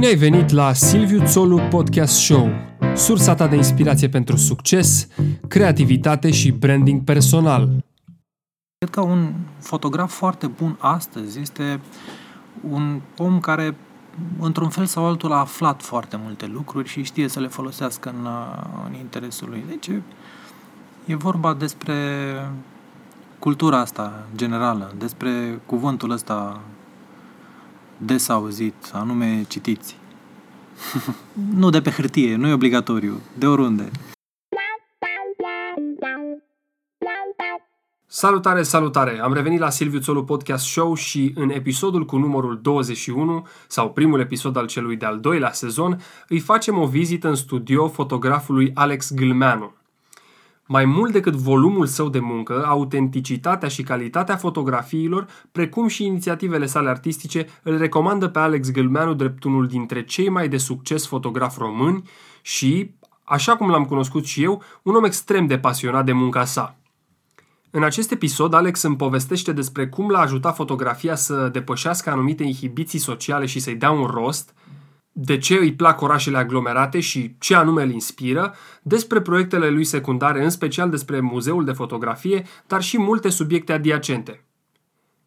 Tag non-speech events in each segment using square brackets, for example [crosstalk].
Bine ai venit la Silviu Țolu Podcast Show, sursa ta de inspirație pentru succes, creativitate și branding personal. Cred că un fotograf foarte bun astăzi este un om care, într-un fel sau altul, a aflat foarte multe lucruri și știe să le folosească în, în interesul lui. Deci e vorba despre cultura asta generală, despre cuvântul ăsta des auzit, anume citiți. [laughs] nu de pe hârtie, nu e obligatoriu, de oriunde. Salutare, salutare! Am revenit la Silviu Țolu Podcast Show și în episodul cu numărul 21, sau primul episod al celui de-al doilea sezon, îi facem o vizită în studio fotografului Alex Gâlmeanu. Mai mult decât volumul său de muncă, autenticitatea și calitatea fotografiilor, precum și inițiativele sale artistice, îl recomandă pe Alex Gâlmeanu drept unul dintre cei mai de succes fotografi români și, așa cum l-am cunoscut și eu, un om extrem de pasionat de munca sa. În acest episod, Alex îmi povestește despre cum l-a ajutat fotografia să depășească anumite inhibiții sociale și să-i dea un rost, de ce îi plac orașele aglomerate și ce anume îl inspiră, despre proiectele lui secundare, în special despre muzeul de fotografie, dar și multe subiecte adiacente.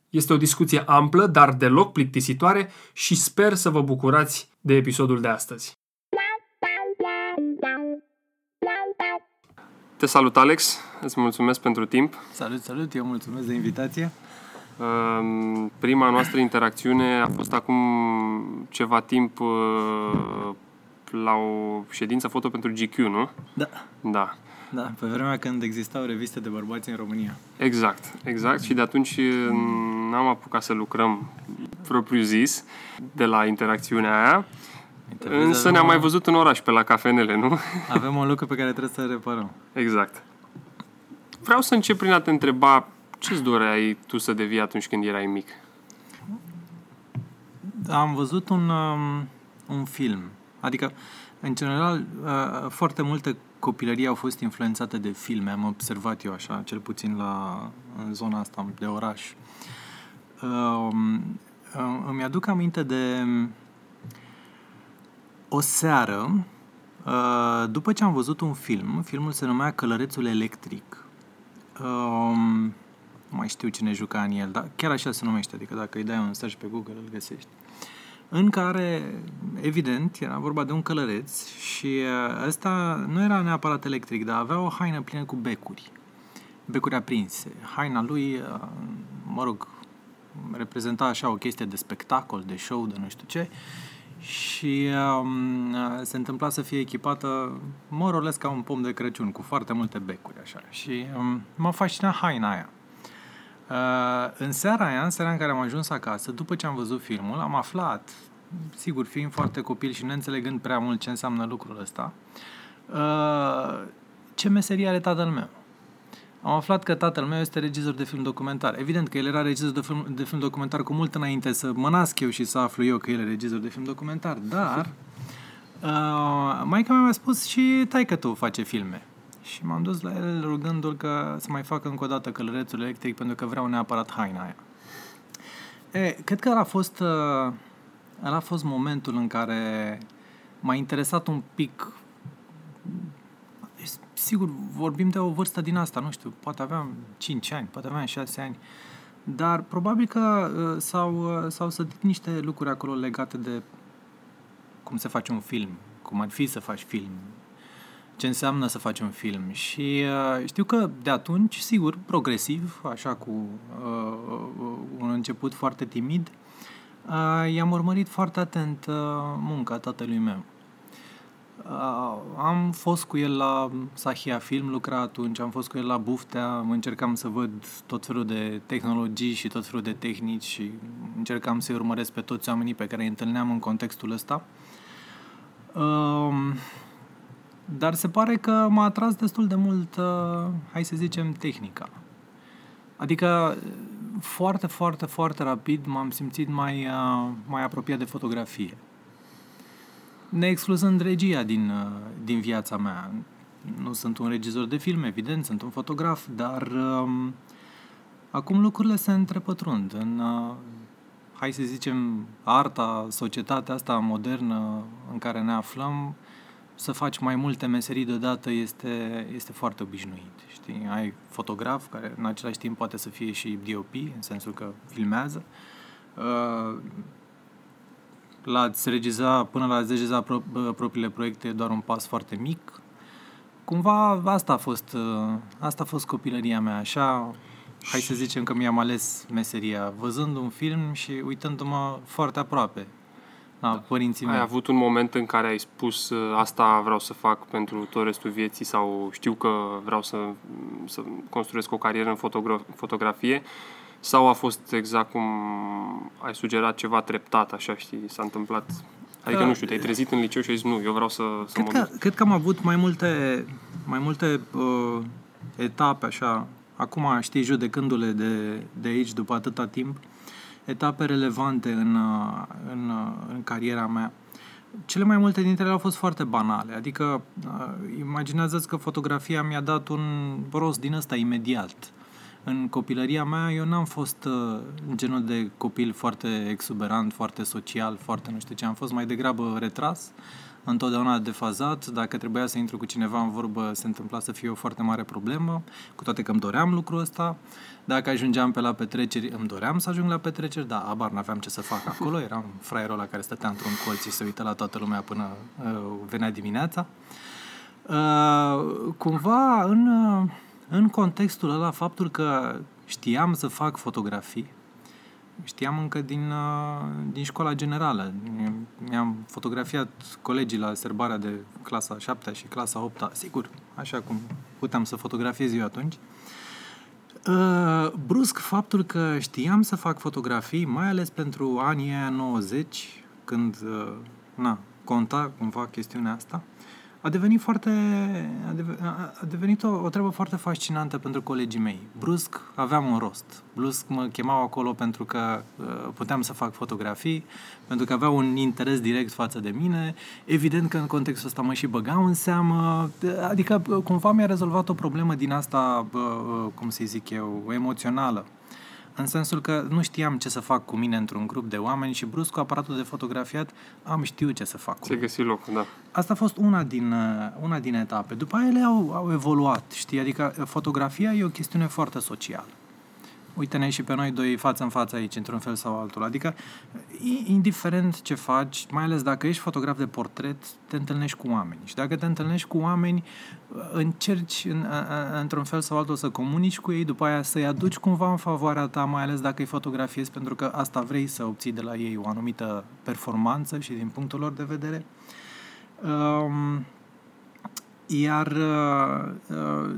Este o discuție amplă, dar deloc plictisitoare și sper să vă bucurați de episodul de astăzi. Te salut, Alex. Îți mulțumesc pentru timp. Salut, salut. Eu mulțumesc de invitație. Prima noastră interacțiune a fost acum ceva timp uh, la o ședință foto pentru GQ, nu? Da. Da. Da, pe vremea când existau reviste de bărbați în România. Exact, exact. Și de atunci uh, n-am apucat să lucrăm propriu zis de la interacțiunea aia. Însă ne-am mai văzut în oraș pe la cafenele, nu? Avem un lucru pe care trebuie să reparăm. Exact. Vreau să încep prin a te întreba ce-ți doreai tu să devii atunci când erai mic? Am văzut un, um, un film. Adică, în general, uh, foarte multe copilării au fost influențate de filme. Am observat eu așa, cel puțin la în zona asta de oraș. Uh, îmi aduc aminte de o seară, uh, după ce am văzut un film, filmul se numea Călărețul Electric. Uh, nu mai știu cine juca în el, dar chiar așa se numește, adică dacă îi dai un search pe Google îl găsești. În care, evident, era vorba de un călăreț și uh, ăsta nu era neapărat electric, dar avea o haină plină cu becuri, becuri aprinse. Haina lui, uh, mă rog, reprezenta așa o chestie de spectacol, de show, de nu știu ce, și um, se întâmpla să fie echipată mă ca un pom de Crăciun, cu foarte multe becuri, așa. Și um, m-a fascinat haina aia. Uh, în seara aia, în seara în care am ajuns acasă, după ce am văzut filmul, am aflat, sigur, fiind foarte copil și neînțelegând prea mult ce înseamnă lucrul ăsta, uh, ce meserie are tatăl meu. Am aflat că tatăl meu este regizor de film documentar. Evident că el era regizor de film, de film documentar cu mult înainte să mă nasc eu și să aflu eu că el e regizor de film documentar, dar uh, maica mea mi-a spus și tai că tu face filme. Și m-am dus la el rugându-l că să mai facă încă o dată călărețul electric pentru că vreau neapărat haina aia. E, cred că a fost, uh, a fost momentul în care m-a interesat un pic sigur, vorbim de o vârstă din asta, nu știu, poate aveam 5 ani, poate aveam 6 ani, dar probabil că uh, s-au, uh, s-au sădit niște lucruri acolo legate de cum se face un film, cum ar fi să faci film, ce înseamnă să faci un film. Și uh, știu că de atunci, sigur, progresiv, așa cu uh, un început foarte timid, uh, i-am urmărit foarte atent uh, munca tatălui meu. Uh, am fost cu el la Sahia Film, lucra atunci, am fost cu el la Buftea, încercam să văd tot felul de tehnologii și tot felul de tehnici și încercam să-i urmăresc pe toți oamenii pe care îi întâlneam în contextul ăsta. Uh, dar se pare că m-a atras destul de mult, uh, hai să zicem, tehnica. Adică foarte, foarte, foarte rapid m-am simțit mai, uh, mai apropiat de fotografie. Ne excluzând regia din, uh, din viața mea. Nu sunt un regizor de film, evident, sunt un fotograf, dar uh, acum lucrurile se întrepătrund în, uh, hai să zicem, arta, societatea asta modernă în care ne aflăm, să faci mai multe meserii deodată este, este foarte obișnuit. Știi? Ai fotograf care în același timp poate să fie și DOP, în sensul că filmează. Uh, la-ți regiza, până la a-ți regiza pro, propriile proiecte e doar un pas foarte mic. Cumva asta a fost, uh, asta a fost copilăria mea, așa hai să zicem că mi-am ales meseria, văzând un film și uitându-mă foarte aproape la da. părinții mei. Ai avut un moment în care ai spus uh, asta vreau să fac pentru tot restul vieții sau știu că vreau să, să construiesc o carieră în fotogra- fotografie sau a fost exact cum ai sugerat ceva treptat, așa știi, s-a întâmplat Adică, da. nu știu, te-ai trezit în liceu și ai zis, nu, eu vreau să, să cred mă că, Cred că am avut mai multe, mai multe uh, etape, așa, acum, știi, judecându-le de, de aici după atâta timp, etape relevante în, uh, în, uh, în cariera mea. Cele mai multe dintre ele au fost foarte banale, adică uh, imaginează-ți că fotografia mi-a dat un rost din ăsta imediat. În copilăria mea eu n-am fost uh, genul de copil foarte exuberant, foarte social, foarte nu știu ce, am fost mai degrabă retras, întotdeauna defazat, dacă trebuia să intru cu cineva în vorbă, se întâmpla să fie o foarte mare problemă, cu toate că îmi doream lucrul ăsta. Dacă ajungeam pe la petreceri, îmi doream să ajung la petreceri, dar abar n-aveam ce să fac acolo, [laughs] eram fraierul ăla care stătea într-un colț și se uită la toată lumea până uh, venea dimineața. Uh, cumva, în, uh, în contextul ăla, faptul că știam să fac fotografii, știam încă din, uh, din școala generală. Mi-am fotografiat colegii la serbarea de clasa 7 și clasa 8 sigur, așa cum puteam să fotografiez eu atunci. Uh, brusc, faptul că știam să fac fotografii, mai ales pentru anii aia 90, când, uh, na, conta cumva chestiunea asta, a devenit foarte a devenit o, o treabă foarte fascinantă pentru colegii mei. Brusc aveam un rost. Brusc mă chemau acolo pentru că uh, puteam să fac fotografii, pentru că aveau un interes direct față de mine. Evident că în contextul ăsta mă și băgau în seamă, adică cumva mi-a rezolvat o problemă din asta, uh, uh, cum să zic eu, emoțională în sensul că nu știam ce să fac cu mine într-un grup de oameni și brusc cu aparatul de fotografiat am știut ce să fac cu Se găsi loc, da. Asta a fost una din, uh, una din etape. După aia ele au, au evoluat, știi? Adică fotografia e o chestiune foarte socială uite-ne și pe noi doi față în față aici, într-un fel sau altul. Adică, indiferent ce faci, mai ales dacă ești fotograf de portret, te întâlnești cu oameni. Și dacă te întâlnești cu oameni, încerci în, într-un fel sau altul să comunici cu ei, după aia să-i aduci cumva în favoarea ta, mai ales dacă îi fotografiezi, pentru că asta vrei să obții de la ei o anumită performanță și din punctul lor de vedere. Um, iar uh, uh,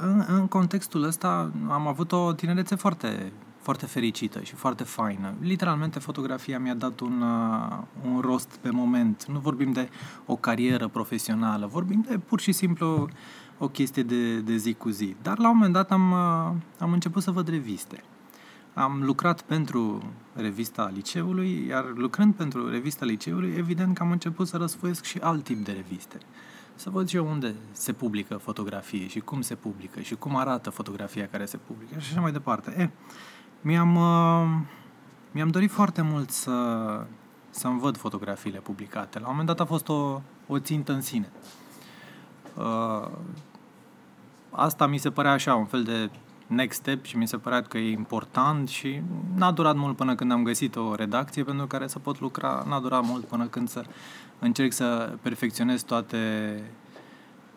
în, în contextul ăsta am avut o tinerețe foarte, foarte fericită și foarte faină. Literalmente fotografia mi-a dat un, uh, un rost pe moment. Nu vorbim de o carieră profesională, vorbim de pur și simplu o chestie de, de zi cu zi. Dar la un moment dat am, am început să văd reviste. Am lucrat pentru revista liceului, iar lucrând pentru revista liceului, evident că am început să răsfoiesc și alt tip de reviste să văd și eu unde se publică fotografie și cum se publică și cum arată fotografia care se publică și așa mai departe. E, mi-am, uh, mi-am dorit foarte mult să, să-mi văd fotografiile publicate. La un moment dat a fost o, o țintă în sine. Uh, asta mi se părea așa, un fel de next step și mi se părea că e important și n-a durat mult până când am găsit o redacție pentru care să pot lucra, n-a durat mult până când să încerc să perfecționez toate,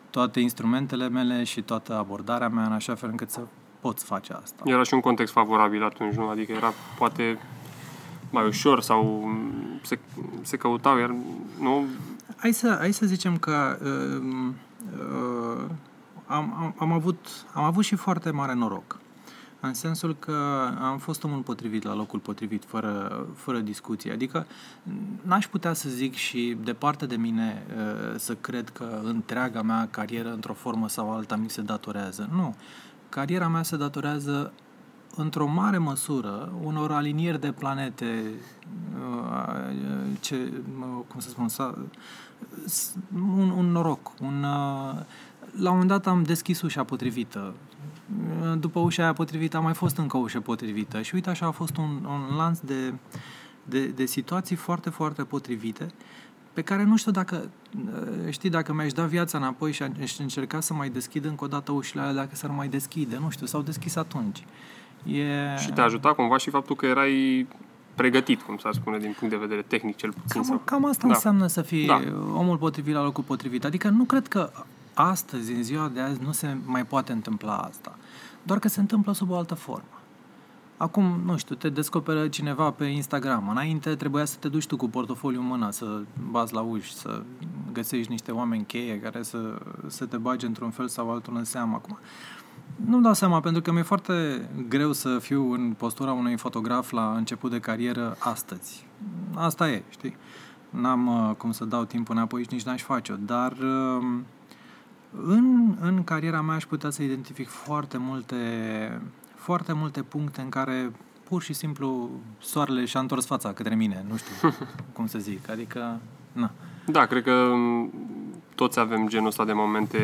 toate instrumentele mele și toată abordarea mea în așa fel încât să pot face asta. Era și un context favorabil atunci, nu? Adică era poate mai ușor sau se, se căutau, iar nu... Hai să, hai să zicem că uh, uh, am, am, am, avut, am avut și foarte mare noroc. În sensul că am fost omul potrivit la locul potrivit, fără, fără discuție. Adică n-aș putea să zic și departe de mine uh, să cred că întreaga mea carieră, într-o formă sau alta, mi se datorează. Nu. Cariera mea se datorează într-o mare măsură unor alinieri de planete uh, ce, cum să spun, un, un noroc, un, uh, la un moment dat am deschis ușa potrivită. după ușa aia potrivită a mai fost încă o ușă potrivită. Și uite, așa a fost un, un lanț de, de, de situații foarte, foarte potrivite pe care nu știu dacă, uh, știi, dacă mi-aș da viața înapoi și aș încerca să mai deschid încă o dată ușile alea, dacă s-ar mai deschide, nu știu, s-au deschis atunci. E... Și te-a ajutat cumva și faptul că erai pregătit, cum s-ar spune, din punct de vedere tehnic cel puțin. Cam, sau... cam asta Da. înseamnă să fii Da. omul potrivit la locul potrivit. Adică nu cred că astăzi, în ziua de azi, nu se mai poate întâmpla asta. Doar că se întâmplă sub o altă formă. Acum, nu știu, te descoperă cineva pe Instagram. Înainte trebuia să te duci tu cu portofoliu în mână, să bați la uși, să găsești niște oameni cheie care să, să te bage într-un fel sau altul în seamă. Acum, nu-mi dau seama, pentru că mi-e foarte greu să fiu în postura unui fotograf la început de carieră astăzi. Asta e, știi? N-am uh, cum să dau timpul înapoi și nici n-aș face-o, dar uh, în, în cariera mea aș putea să identific foarte multe, foarte multe puncte în care pur și simplu soarele și-a întors fața către mine, nu știu [laughs] cum să zic, adică, na. Da, cred că m, toți avem genul ăsta de momente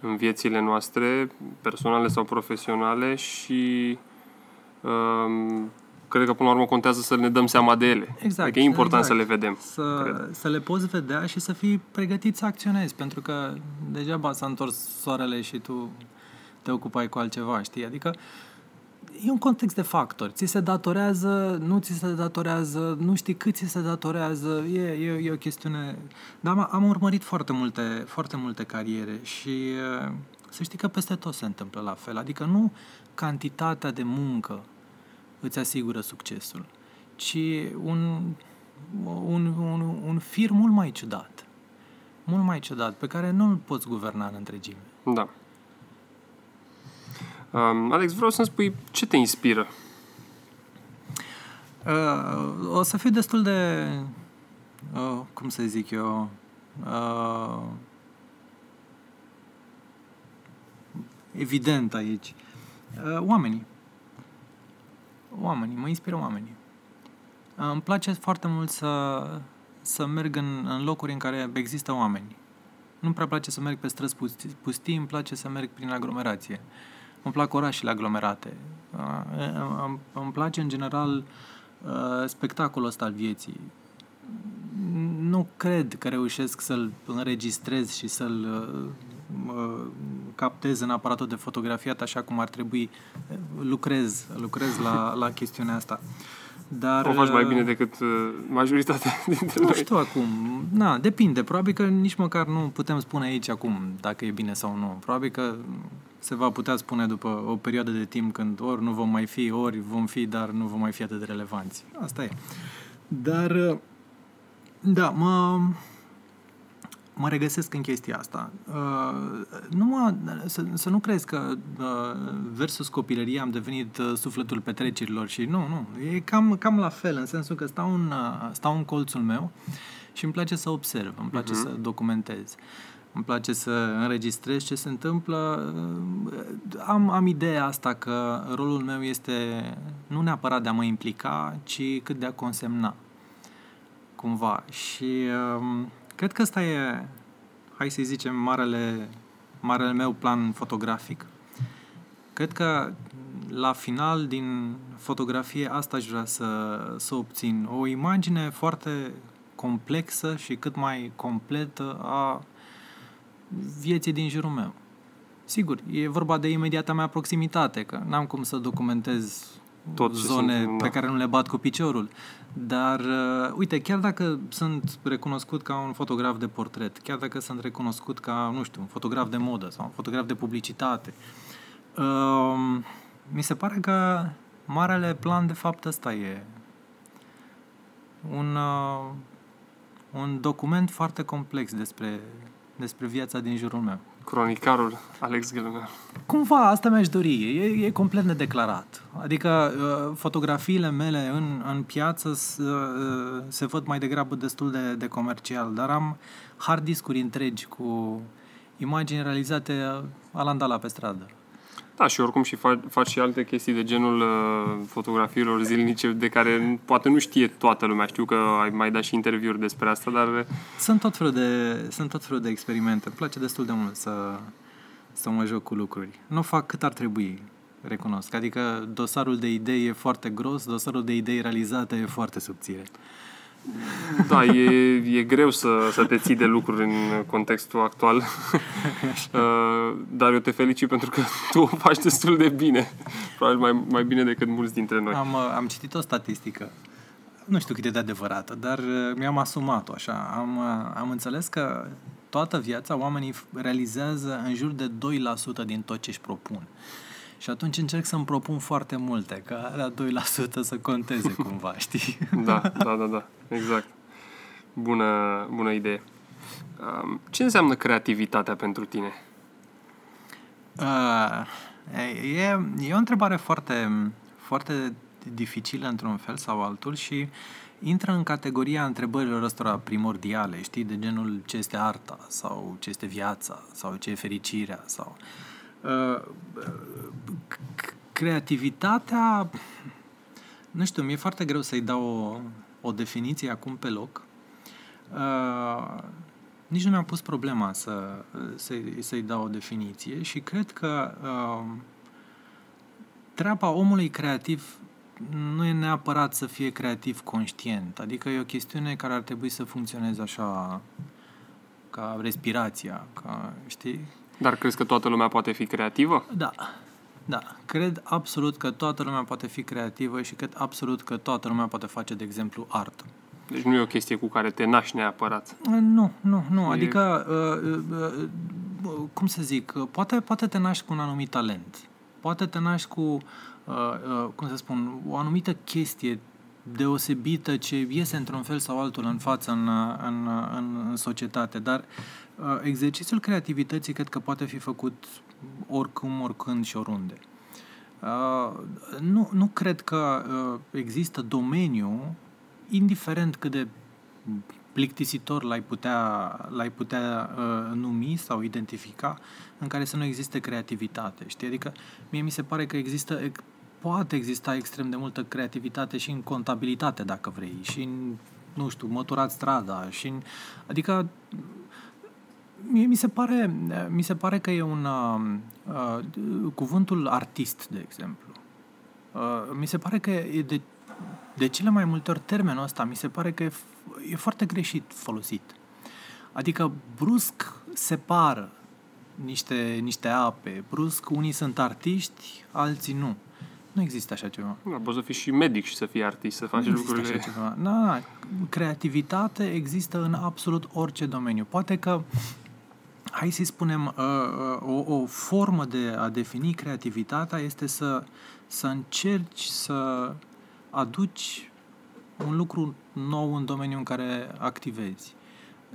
în viețile noastre, personale sau profesionale și um, cred că până la urmă contează să ne dăm seama de ele. Exact, Adică e important exact. să le vedem. Să, cred. să le poți vedea și să fii pregătit să acționezi, pentru că degeaba s-a întors soarele și tu te ocupai cu altceva, știi? Adică e un context de factori. Ți se datorează, nu ți se datorează, nu știi cât ți se datorează, e, e, e o chestiune... Dar am, am urmărit foarte multe, foarte multe cariere și uh, să știi că peste tot se întâmplă la fel. Adică nu cantitatea de muncă îți asigură succesul, ci un, un, un, un fir mult mai ciudat. Mult mai ciudat, pe care nu îl poți guverna în întregime. Da. Um, Alex, vreau să-mi spui ce te inspiră. Uh, o să fiu destul de, uh, cum să zic eu, uh, evident aici. Uh, oamenii. Oamenii, mă inspiră oamenii. Uh, îmi place foarte mult să, să merg în, în locuri în care există oameni. Nu-mi prea place să merg pe străzi pustii, pustii, îmi place să merg prin aglomerație. Îmi plac orașele aglomerate. Uh, îmi, îmi place în general uh, spectacolul ăsta al vieții. Nu cred că reușesc să-l înregistrez și să-l uh, uh, captez în aparatul de fotografiat așa cum ar trebui. Lucrez, lucrez la, la chestiunea asta. Dar, O faci mai uh, bine decât uh, majoritatea [laughs] dintre nu noi. știu acum. Na, depinde. Probabil că nici măcar nu putem spune aici acum dacă e bine sau nu. Probabil că se va putea spune după o perioadă de timp când ori nu vom mai fi, ori vom fi, dar nu vom mai fi atât de relevanți. Asta e. Dar, da, mă, mă regăsesc în chestia asta. Uh, nu mă, să, să nu crezi că uh, versus copilărie am devenit uh, sufletul petrecerilor și nu, nu. E cam, cam la fel, în sensul că stau în, uh, stau în colțul meu și îmi place să observ, îmi place Mhm. să documentez. Îmi place să înregistrez ce se întâmplă. Am, am ideea asta că rolul meu este nu neapărat de a mă implica, ci cât de a consemna. Cumva. Și um, cred că ăsta e, hai să zicem, marele, marele meu plan fotografic. Cred că la final din fotografie asta aș vrea să, să obțin. O imagine foarte complexă și cât mai completă a vieții din jurul meu. Sigur, e vorba de imediata mea proximitate, că n-am cum să documentez Tot ce zone sunt, pe da. care nu le bat cu piciorul. Dar, uh, uite, chiar dacă sunt recunoscut ca un fotograf de portret, chiar dacă sunt recunoscut ca, nu știu, un fotograf de modă sau un fotograf de publicitate, uh, mi se pare că marele plan, de fapt, ăsta e un, uh, un document foarte complex despre, despre viața din jurul meu. Cronicarul Alex Ghelănar. Cumva asta mi-aș dori, e, e complet nedeclarat. Adică uh, fotografiile mele în, în piață s, uh, se văd mai degrabă destul de, de comercial, dar am hard discuri întregi cu imagini realizate uh, alandala pe stradă. Da, și oricum și faci, faci și alte chestii de genul uh, fotografiilor zilnice de care poate nu știe toată lumea. Știu că ai mai dat și interviuri despre asta, dar Sunt tot felul de, sunt tot felul de experimente. Îmi place destul de mult să, să mă joc cu lucruri. Nu fac cât ar trebui, recunosc. Adică dosarul de idei e foarte gros, dosarul de idei realizate e foarte subțire. Da, e, e greu să, să te ții de lucruri în contextul actual. [laughs] Uh, dar eu te felicit pentru că [laughs] tu o faci destul de bine. Probabil mai, mai bine decât mulți dintre noi. Am, uh, am citit o statistică. Nu știu cât e de adevărată, dar uh, mi-am asumat-o așa. Am, am înțeles că toată viața oamenii realizează în jur de 2% din tot ce își propun. Și atunci încerc să-mi propun foarte multe, ca la 2% să conteze [laughs] cumva, știi? Da, da, da, da, exact. Bună, bună idee. Ce înseamnă creativitatea pentru tine? Uh, e, e o întrebare foarte, foarte dificilă într-un fel sau altul și intră în categoria întrebărilor ăstora primordiale, știi, de genul ce este arta sau ce este viața sau ce e fericirea sau... Uh, creativitatea, nu știu, mi-e foarte greu să-i dau o, o definiție acum pe loc. Uh, nici nu mi-am pus problema să, să-i, să-i dau o definiție și cred că uh, treaba omului creativ nu e neapărat să fie creativ conștient. Adică e o chestiune care ar trebui să funcționeze așa ca respirația, ca, știi? Dar crezi că toată lumea poate fi creativă? Da. Da, cred absolut că toată lumea poate fi creativă și cred absolut că toată lumea poate face, de exemplu, artă. Deci nu e o chestie cu care te naști neapărat. Nu, nu, nu. E... Adică, uh, uh, uh, cum să zic, poate, poate te naști cu un anumit talent. Poate te naști cu, uh, uh, cum să spun, o anumită chestie deosebită ce iese într-un fel sau altul în față în, în, în, în societate, dar uh, exercițiul creativității cred că poate fi făcut oricum, oricând și oriunde. Uh, nu, nu cred că uh, există domeniu, indiferent cât de plictisitor l-ai putea, l-ai putea uh, numi sau identifica, în care să nu existe creativitate. Știi? Adică mie mi se pare că există poate exista extrem de multă creativitate și în contabilitate, dacă vrei, și în, nu știu, măturat strada, și în, adică mie mi se pare, mi se pare că e un uh, uh, cuvântul artist, de exemplu. Uh, mi se pare că e de, de cele mai multe ori termenul ăsta mi se pare că e, e foarte greșit folosit. Adică brusc separă niște, niște ape, brusc unii sunt artiști, alții nu. Nu există așa ceva. Da, poți să fii și medic și să fii artist, să faci nu lucrurile. Așa ceva. Da, creativitate există în absolut orice domeniu. Poate că hai să-i spunem, uh, uh, o, o formă de a defini creativitatea este să, să încerci să aduci un lucru nou în domeniul în care activezi.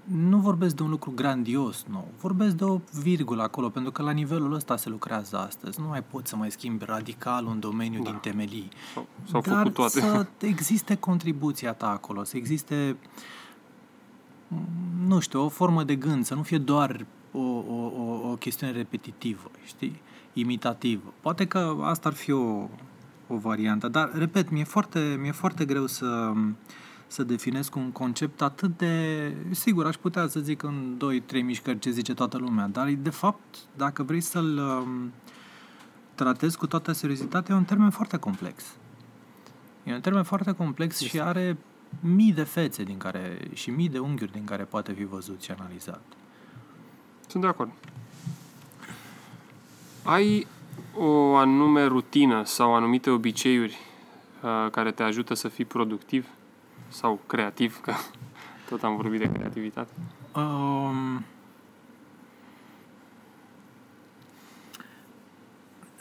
Nu vorbesc de un lucru grandios nou, vorbesc de o virgulă acolo, pentru că la nivelul ăsta se lucrează astăzi. Nu mai poți să mai schimbi radical un domeniu da. din temelii. S-au, s-au Dar făcut toate. să existe contribuția ta acolo, să existe nu știu, o formă de gând, să nu fie doar o, o, o, o chestiune repetitivă, știi? Imitativă. Poate că asta ar fi o, o variantă, dar, repet, mi-e foarte, mi-e foarte greu să, să definesc un concept atât de... Sigur, aș putea să zic în 2-3 mișcări ce zice toată lumea, dar, de fapt, dacă vrei să-l um, tratezi cu toată seriozitatea, e un termen foarte complex. E un termen foarte complex este. și are mii de fețe din care, și mii de unghiuri din care poate fi văzut și analizat. Sunt de acord. Ai o anume rutină sau anumite obiceiuri uh, care te ajută să fii productiv sau creativ, că [laughs] tot am vorbit de creativitate? Um,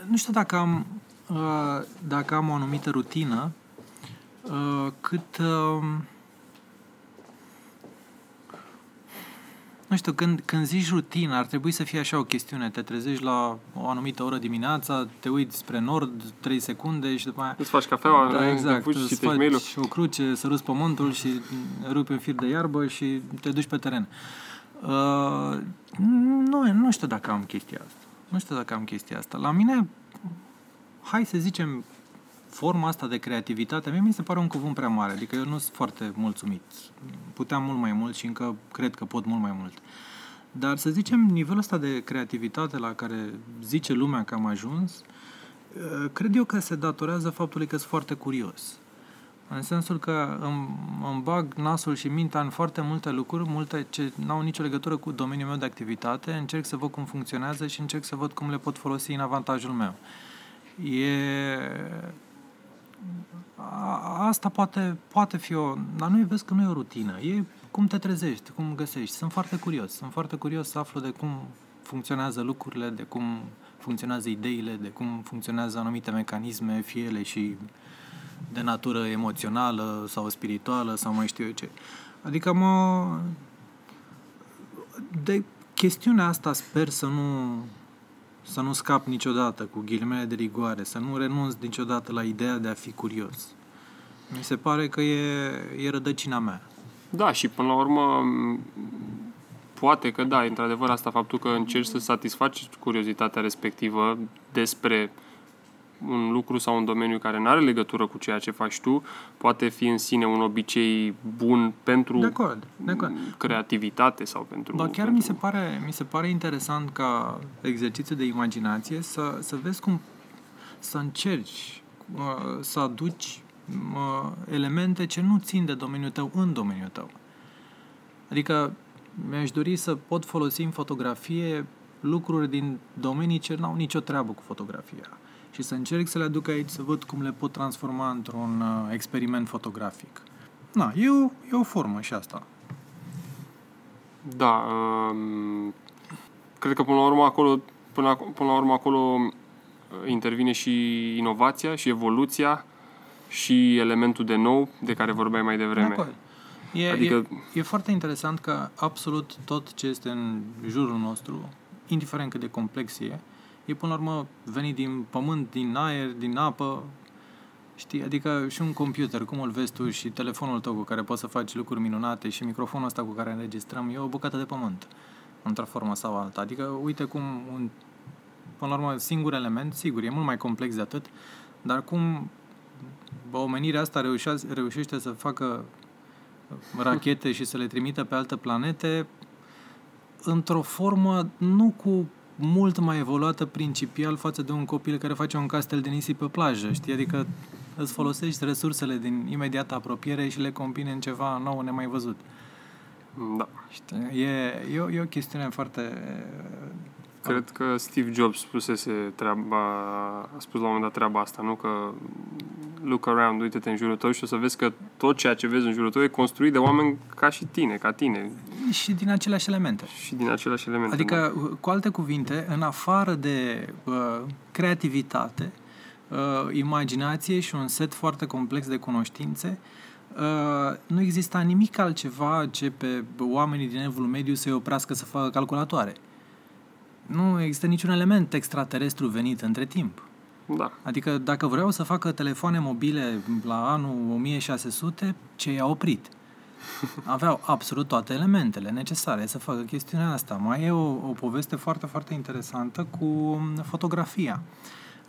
nu știu dacă am, uh, dacă am o anumită rutină, uh, cât... Uh, Nu știu, când, când zici rutină, ar trebui să fie așa o chestiune. Te trezești la o anumită oră dimineața, te uiți spre nord 3 secunde și după aia... Îți faci cafeaua, da, exact, te îți faci mail o cruce, să rupi pământul și rupi un fir de iarbă și te duci pe teren. Uh, nu, nu știu dacă am chestia asta. Nu știu dacă am chestia asta. La mine, hai să zicem, forma asta de creativitate, mie mi se pare un cuvânt prea mare, adică eu nu sunt foarte mulțumit. Puteam mult mai mult și încă cred că pot mult mai mult. Dar să zicem, nivelul ăsta de creativitate la care zice lumea că am ajuns, uh, cred eu că se datorează faptului că sunt foarte curios. În sensul că îmi, îmi bag nasul și mintea în foarte multe lucruri, multe ce nu au nicio legătură cu domeniul meu de activitate, încerc să văd cum funcționează și încerc să văd cum le pot folosi în avantajul meu. E... A, asta poate, poate fi o... Dar nu vezi că nu e o rutină. E cum te trezești, cum găsești. Sunt foarte curios. Sunt foarte curios să aflu de cum funcționează lucrurile, de cum funcționează ideile, de cum funcționează anumite mecanisme, fie ele și de natură emoțională sau spirituală sau mai știu eu ce. Adică mă... De chestiunea asta sper să nu să nu scap niciodată cu ghilimele de rigoare, să nu renunț niciodată la ideea de a fi curios. Mi se pare că e, e rădăcina mea. Da, și până la urmă poate că da, într-adevăr asta faptul că încerci să satisfaci curiozitatea respectivă despre un lucru sau un domeniu care nu are legătură cu ceea ce faci tu, poate fi în sine un obicei bun pentru de acord, de acord. creativitate sau pentru... Dar chiar pentru... mi, se pare, mi se pare interesant ca exercițiu de imaginație să, să vezi cum să încerci uh, să aduci uh, elemente ce nu țin de domeniul tău în domeniul tău. Adică mi-aș dori să pot folosi în fotografie lucruri din domenii ce n-au nicio treabă cu fotografia și să încerc să le aduc aici să văd cum le pot transforma într-un uh, experiment fotografic. Na, e o, e o formă și asta. Da, um, cred că până la urmă acolo, până, până la urmă acolo uh, intervine și inovația și evoluția și elementul de nou de care vorbeai mai devreme. De E, adică... e, e foarte interesant că absolut tot ce este în jurul nostru, indiferent cât de complex e, e până la urmă venit din pământ, din aer, din apă, știi? Adică și un computer, cum îl vezi tu și telefonul tău cu care poți să faci lucruri minunate și microfonul ăsta cu care înregistrăm, e o bucată de pământ, într-o formă sau alta. Adică uite cum un, până la urmă, singur element, sigur, e mult mai complex de atât, dar cum omenirea asta reușește, reușește să facă rachete și să le trimită pe alte planete într-o formă nu cu mult mai evoluată principial față de un copil care face un castel de nisip pe plajă, știi? Adică îți folosești resursele din imediată apropiere și le combine în ceva nou nemai văzut. Da. Știi? E, e, o, e o chestiune foarte... Cred că Steve Jobs spusese treaba, a spus la un moment dat treaba asta, nu? Că look around, uite-te în jurul tău și o să vezi că tot ceea ce vezi în jurul tău e construit de oameni ca și tine, ca tine. Și din aceleași elemente. Și din aceleași elemente. Adică, da. cu alte cuvinte, în afară de uh, creativitate, uh, imaginație și un set foarte complex de cunoștințe, uh, nu exista nimic altceva ce pe oamenii din evul mediu să-i oprească să facă calculatoare. Nu există niciun element extraterestru venit între timp. Da. Adică dacă vreau să facă telefoane mobile la anul 1600, ce i-a oprit? [laughs] Aveau absolut toate elementele necesare să facă chestiunea asta. Mai e o, o poveste foarte, foarte interesantă cu fotografia.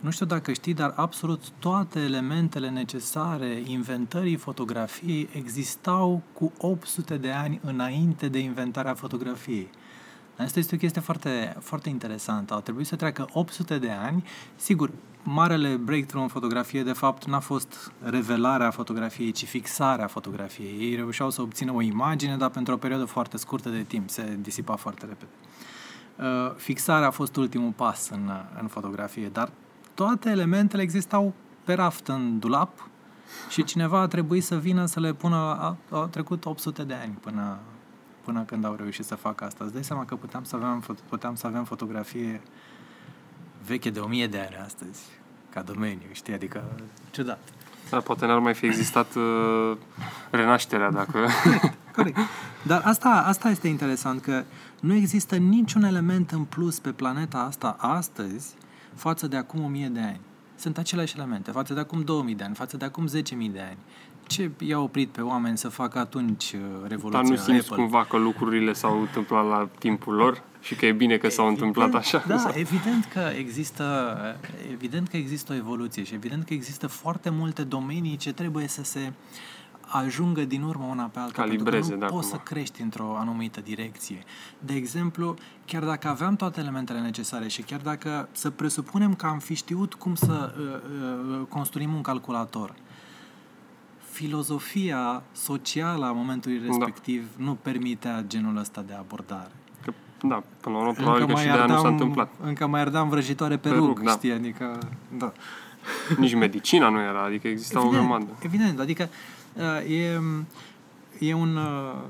Nu știu dacă știi, dar absolut toate elementele necesare inventării fotografiei existau cu 800 de ani înainte de inventarea fotografiei. Asta este o chestie foarte, foarte interesantă. Au trebuit să treacă 800 de ani. Sigur, marele breakthrough în fotografie, de fapt, n-a fost revelarea fotografiei, ci fixarea fotografiei. Ei reușeau să obțină o imagine, dar pentru o perioadă foarte scurtă de timp. Se disipa foarte repede. Uh, fixarea a fost ultimul pas în, în fotografie, dar toate elementele existau pe raft în dulap și cineva a trebuit să vină să le pună, a, a trecut 800 de ani până, până când au reușit să facă asta. Îți dai seama că puteam să avem, puteam să avem fotografie veche de o mie de ani astăzi, ca domeniu, știi? Adică, ciudat. Da, poate n-ar mai fi existat uh, renașterea dacă... [laughs] Corect. Dar asta, asta este interesant, că nu există niciun element în plus pe planeta asta astăzi față de acum o mie de ani. Sunt aceleași elemente, față de acum 2000 de ani, față de acum 10.000 de ani ce i-a oprit pe oameni să facă atunci uh, revoluția Dar nu simți Apple? cumva că lucrurile s-au întâmplat la timpul lor și că e bine că s-au evident, întâmplat așa? Da, sau? evident că există evident că există o evoluție și evident că există foarte multe domenii ce trebuie să se ajungă din urmă una pe alta. Calibreze, pentru că nu da, poți cumva. să crești într-o anumită direcție. De exemplu, chiar dacă aveam toate elementele necesare și chiar dacă să presupunem că am fi știut cum să uh, uh, construim un calculator, filozofia socială a momentului Da. respectiv nu permitea genul ăsta de abordare. Că, da, până la urmă, probabil că și de aia nu s-a întâmplat. încă mai ardeam vrăjitoare pe, pe Pe rug, rug, da. știi, adică, da. Nici medicina nu era, adică exista o grămadă. evident, adică uh, e, e un, uh,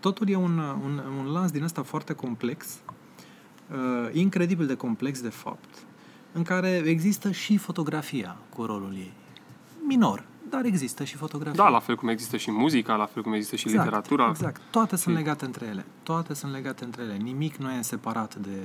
totul e un, uh, un, un lans din ăsta foarte complex, uh, incredibil de complex, de fapt, în care există și fotografia cu rolul ei. Minor, dar există și fotografia. Da, la fel cum există și muzica, la fel cum există și literatura. Exact. Toate sunt Și- legate între ele. Toate sunt legate între ele. Nimic nu e separat de...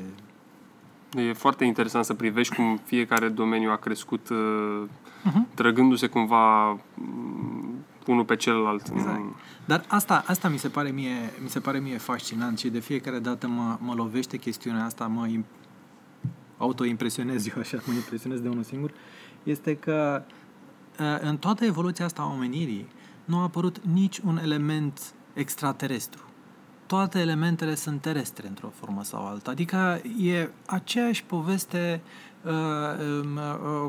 E foarte interesant să privești cum fiecare domeniu a crescut uh, Uh-huh. trăgându-se cumva mm, unul pe celălalt. Exact. Mm, Dar asta, asta mi, se pare mie, mi se pare mie fascinant și de fiecare dată mă, mă lovește chestiunea asta, mă im- autoimpresionez [laughs] eu așa, mă impresionez de unul singur, este că uh, în toată evoluția asta a omenirii nu a apărut nici un element extraterestru. Toate elementele sunt terestre într-o formă sau alta. Adică e aceeași poveste, uh, um, uh,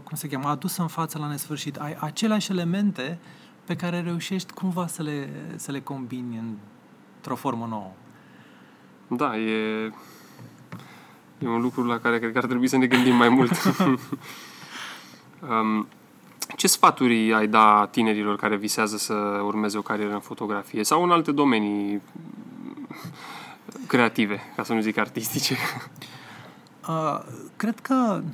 cum se cheamă, adusă în față la nesfârșit. Ai aceleași elemente pe care reușești cumva să le, să le combini într-o formă nouă. Da, e, e un lucru la care cred că ar trebui să ne gândim mai mult. [laughs] um, ce sfaturi ai da tinerilor care visează să urmeze o carieră în fotografie sau în alte domenii mm, creative, ca să nu zic artistice? Uh, cred că uh,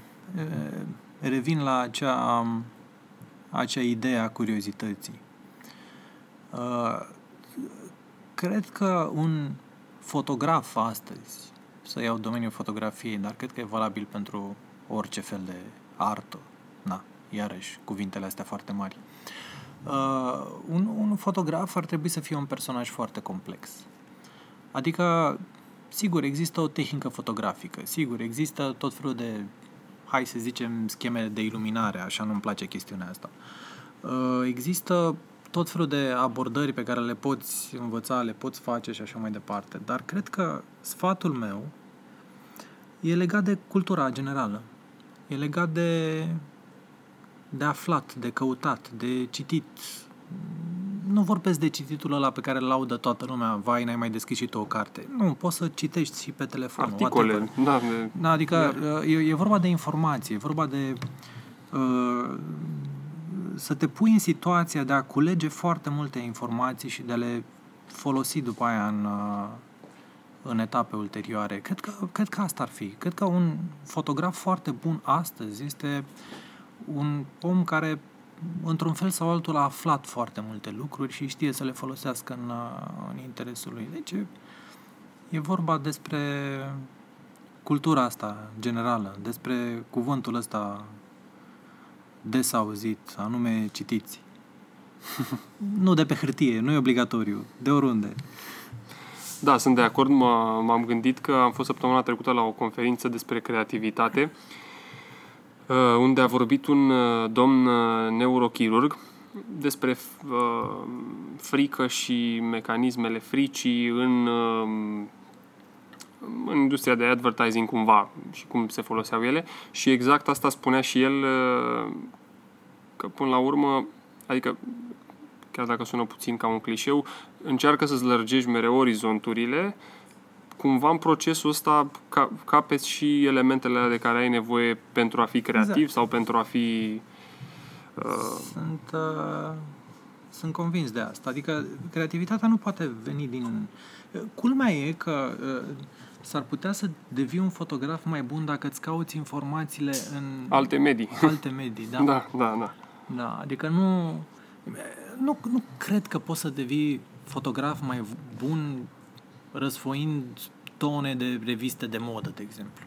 revin la acea, acea idee a curiozității. Uh, cred că un fotograf astăzi, să iau domeniul fotografiei, dar cred că e valabil pentru orice fel de artă, na, iarăși, cuvintele astea foarte mari. Uh, un, un fotograf ar trebui să fie un personaj foarte complex. Adică, sigur, există o tehnică fotografică, sigur, există tot felul de, hai să zicem, scheme de iluminare, așa nu-mi place chestiunea asta. Uh, Există tot felul de abordări pe care le poți învăța, le poți face și așa mai departe, dar cred că sfatul meu e legat de cultura generală. E legat de, de aflat, de căutat, de citit, nu vorbesc de cititul ăla pe care îl laudă toată lumea, vai, n-ai mai deschis și tu o carte. Nu, poți să citești și pe telefon. Articole, da, de, Da, adică e, e vorba de informație, e vorba de uh, să te pui în situația de a culege foarte multe informații și de a le folosi după aia în, uh, în etape ulterioare. Cred că, cred că asta ar fi. Cred că un fotograf foarte bun astăzi este un om care într-un fel sau altul a aflat foarte multe lucruri și știe să le folosească în, uh, în interesul lui. Deci e, e vorba despre cultura asta generală, despre cuvântul ăsta des auzit, anume citiți. [laughs] nu de pe hârtie, nu e obligatoriu, de oriunde. Da, sunt de acord. M- m-am gândit că am fost săptămâna trecută la o conferință despre creativitate, uh, unde a vorbit un uh, domn uh, neurochirurg despre f- uh, frică și mecanismele fricii în, uh, în industria de advertising cumva și cum se foloseau ele. Și exact asta spunea și el uh, că până la urmă, adică chiar dacă sună puțin ca un clișeu, încearcă să-ți lărgești mereu orizonturile, cumva în procesul ăsta ca, capeți și elementele alea de care ai nevoie pentru a fi creativ Exact. sau pentru a fi... Uh, Sunt, uh, sunt convins de asta. Adică creativitatea nu poate veni din... Culmea e că uh, s-ar putea să devii un fotograf mai bun dacă îți cauți informațiile în alte medii. [laughs] alte medii. Da? Da, da, da. Da, adică nu, nu, nu cred că poți să devii fotograf mai bun răsfoind tone de reviste de modă, de exemplu.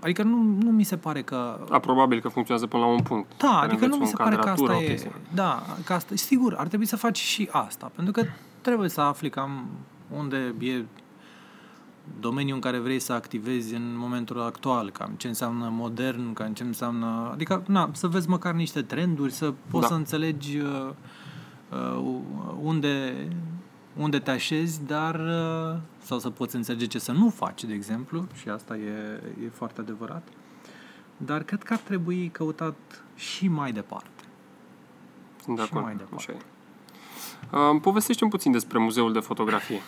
Adică nu, nu mi se pare că... Da, probabil că funcționează până la un punct. Da, Care adică nu înveți mi o se pare că asta încadratură, o e... chestie. Da, că asta... Sigur, ar trebui să faci și asta, pentru că trebuie să afli cam unde e domeniul în care vrei să activezi în momentul actual, cam ce înseamnă modern, cam ce înseamnă... Adică, na, să vezi măcar niște trenduri, să poți Da. să înțelegi uh, uh, unde, unde te așezi, dar uh, sau să poți înțelege ce să nu faci, de exemplu, și asta e, e foarte adevărat. Dar cred că ar trebui căutat și mai departe. De și mai departe. Așa e. Uh, povestește puțin despre Muzeul de Fotografie.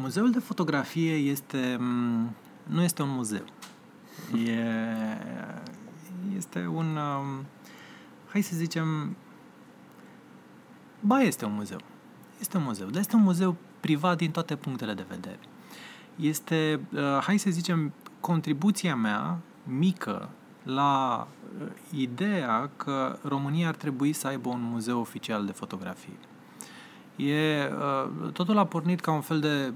Muzeul de Fotografie este, mm, nu este un muzeu. E, este un, um, hai să zicem, ba este un muzeu. Este un muzeu, dar este un muzeu privat din toate punctele de vedere. Este, uh, hai să zicem, contribuția mea mică la uh, ideea că România ar trebui să aibă un muzeu oficial de fotografie. E, uh, totul a pornit ca un fel de,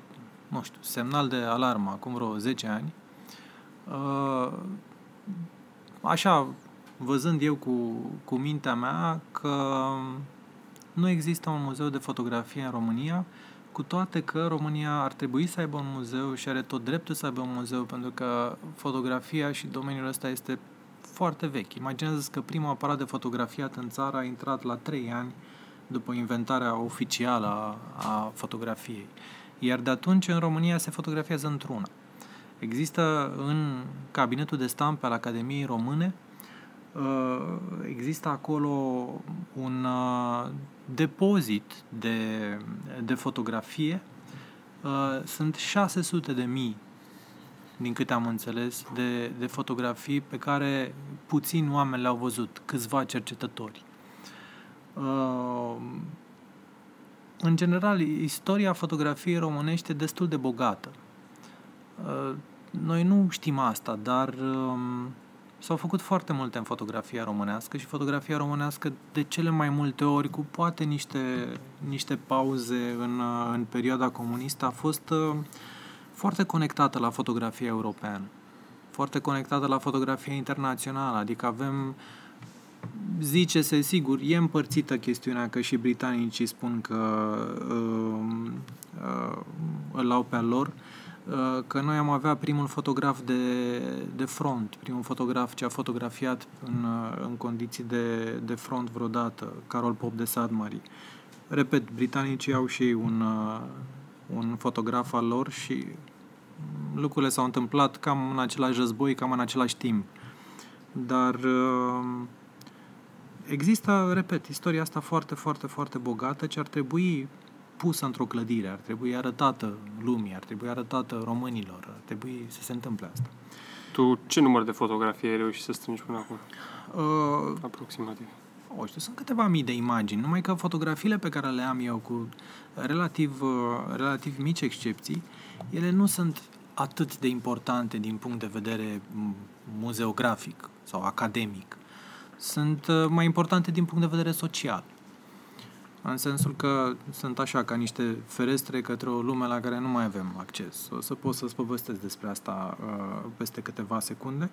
nu știu, semnal de alarmă acum vreo 10 ani. Uh, așa, văzând eu cu, cu mintea mea că nu există un muzeu de fotografie în România, cu toate că România ar trebui să aibă un muzeu și are tot dreptul să aibă un muzeu, pentru că fotografia și domeniul ăsta este foarte vechi. Imaginează că primul aparat de fotografiat în țară a intrat la 3 ani după inventarea oficială a, a fotografiei. Iar de atunci în România se fotografiază într-una. Există în cabinetul de stampe al Academiei Române uh, există acolo un uh, depozit de, de fotografie. Uh, sunt 600 de mii, din câte am înțeles, de, de fotografii pe care puțini oameni le-au văzut, câțiva cercetători. În general, istoria fotografiei românești e destul de bogată. Noi nu știm asta, dar um, s-au făcut foarte multe în fotografia românească și fotografia românească de cele mai multe ori, cu poate niște, niște pauze în, în perioada comunistă, a fost uh, foarte conectată la fotografia europeană, foarte conectată la fotografia internațională, adică avem zice-se, sigur, e împărțită chestiunea că și britanicii spun că uh, uh, îl au pe al lor, Uh, că noi am avea primul fotograf de, de front, primul fotograf ce a fotografiat în, uh, în condiții de, de front vreodată, Carol Pop de Sadmari. Repet, britanicii au și un, uh, un fotograf al lor și lucrurile s-au întâmplat cam în același război, cam în același timp. Dar există, repet, istoria asta foarte, foarte, foarte bogată ce ar trebui pusă într-o clădire, ar trebui arătată lumii, ar trebui arătată românilor, ar trebui să se întâmple asta. Tu ce număr de fotografii ai reușit să strângi până acum? Uh, Aproximativ. O știu, sunt câteva mii de imagini, numai că fotografiile pe care le am eu cu relativ, uh, relativ mici excepții, ele nu sunt atât de importante din punct de vedere muzeografic sau academic. Sunt uh, mai importante din punct de vedere social în sensul că sunt așa ca niște ferestre către o lume la care nu mai avem acces. O să pot să-ți povestesc despre asta uh, peste câteva secunde.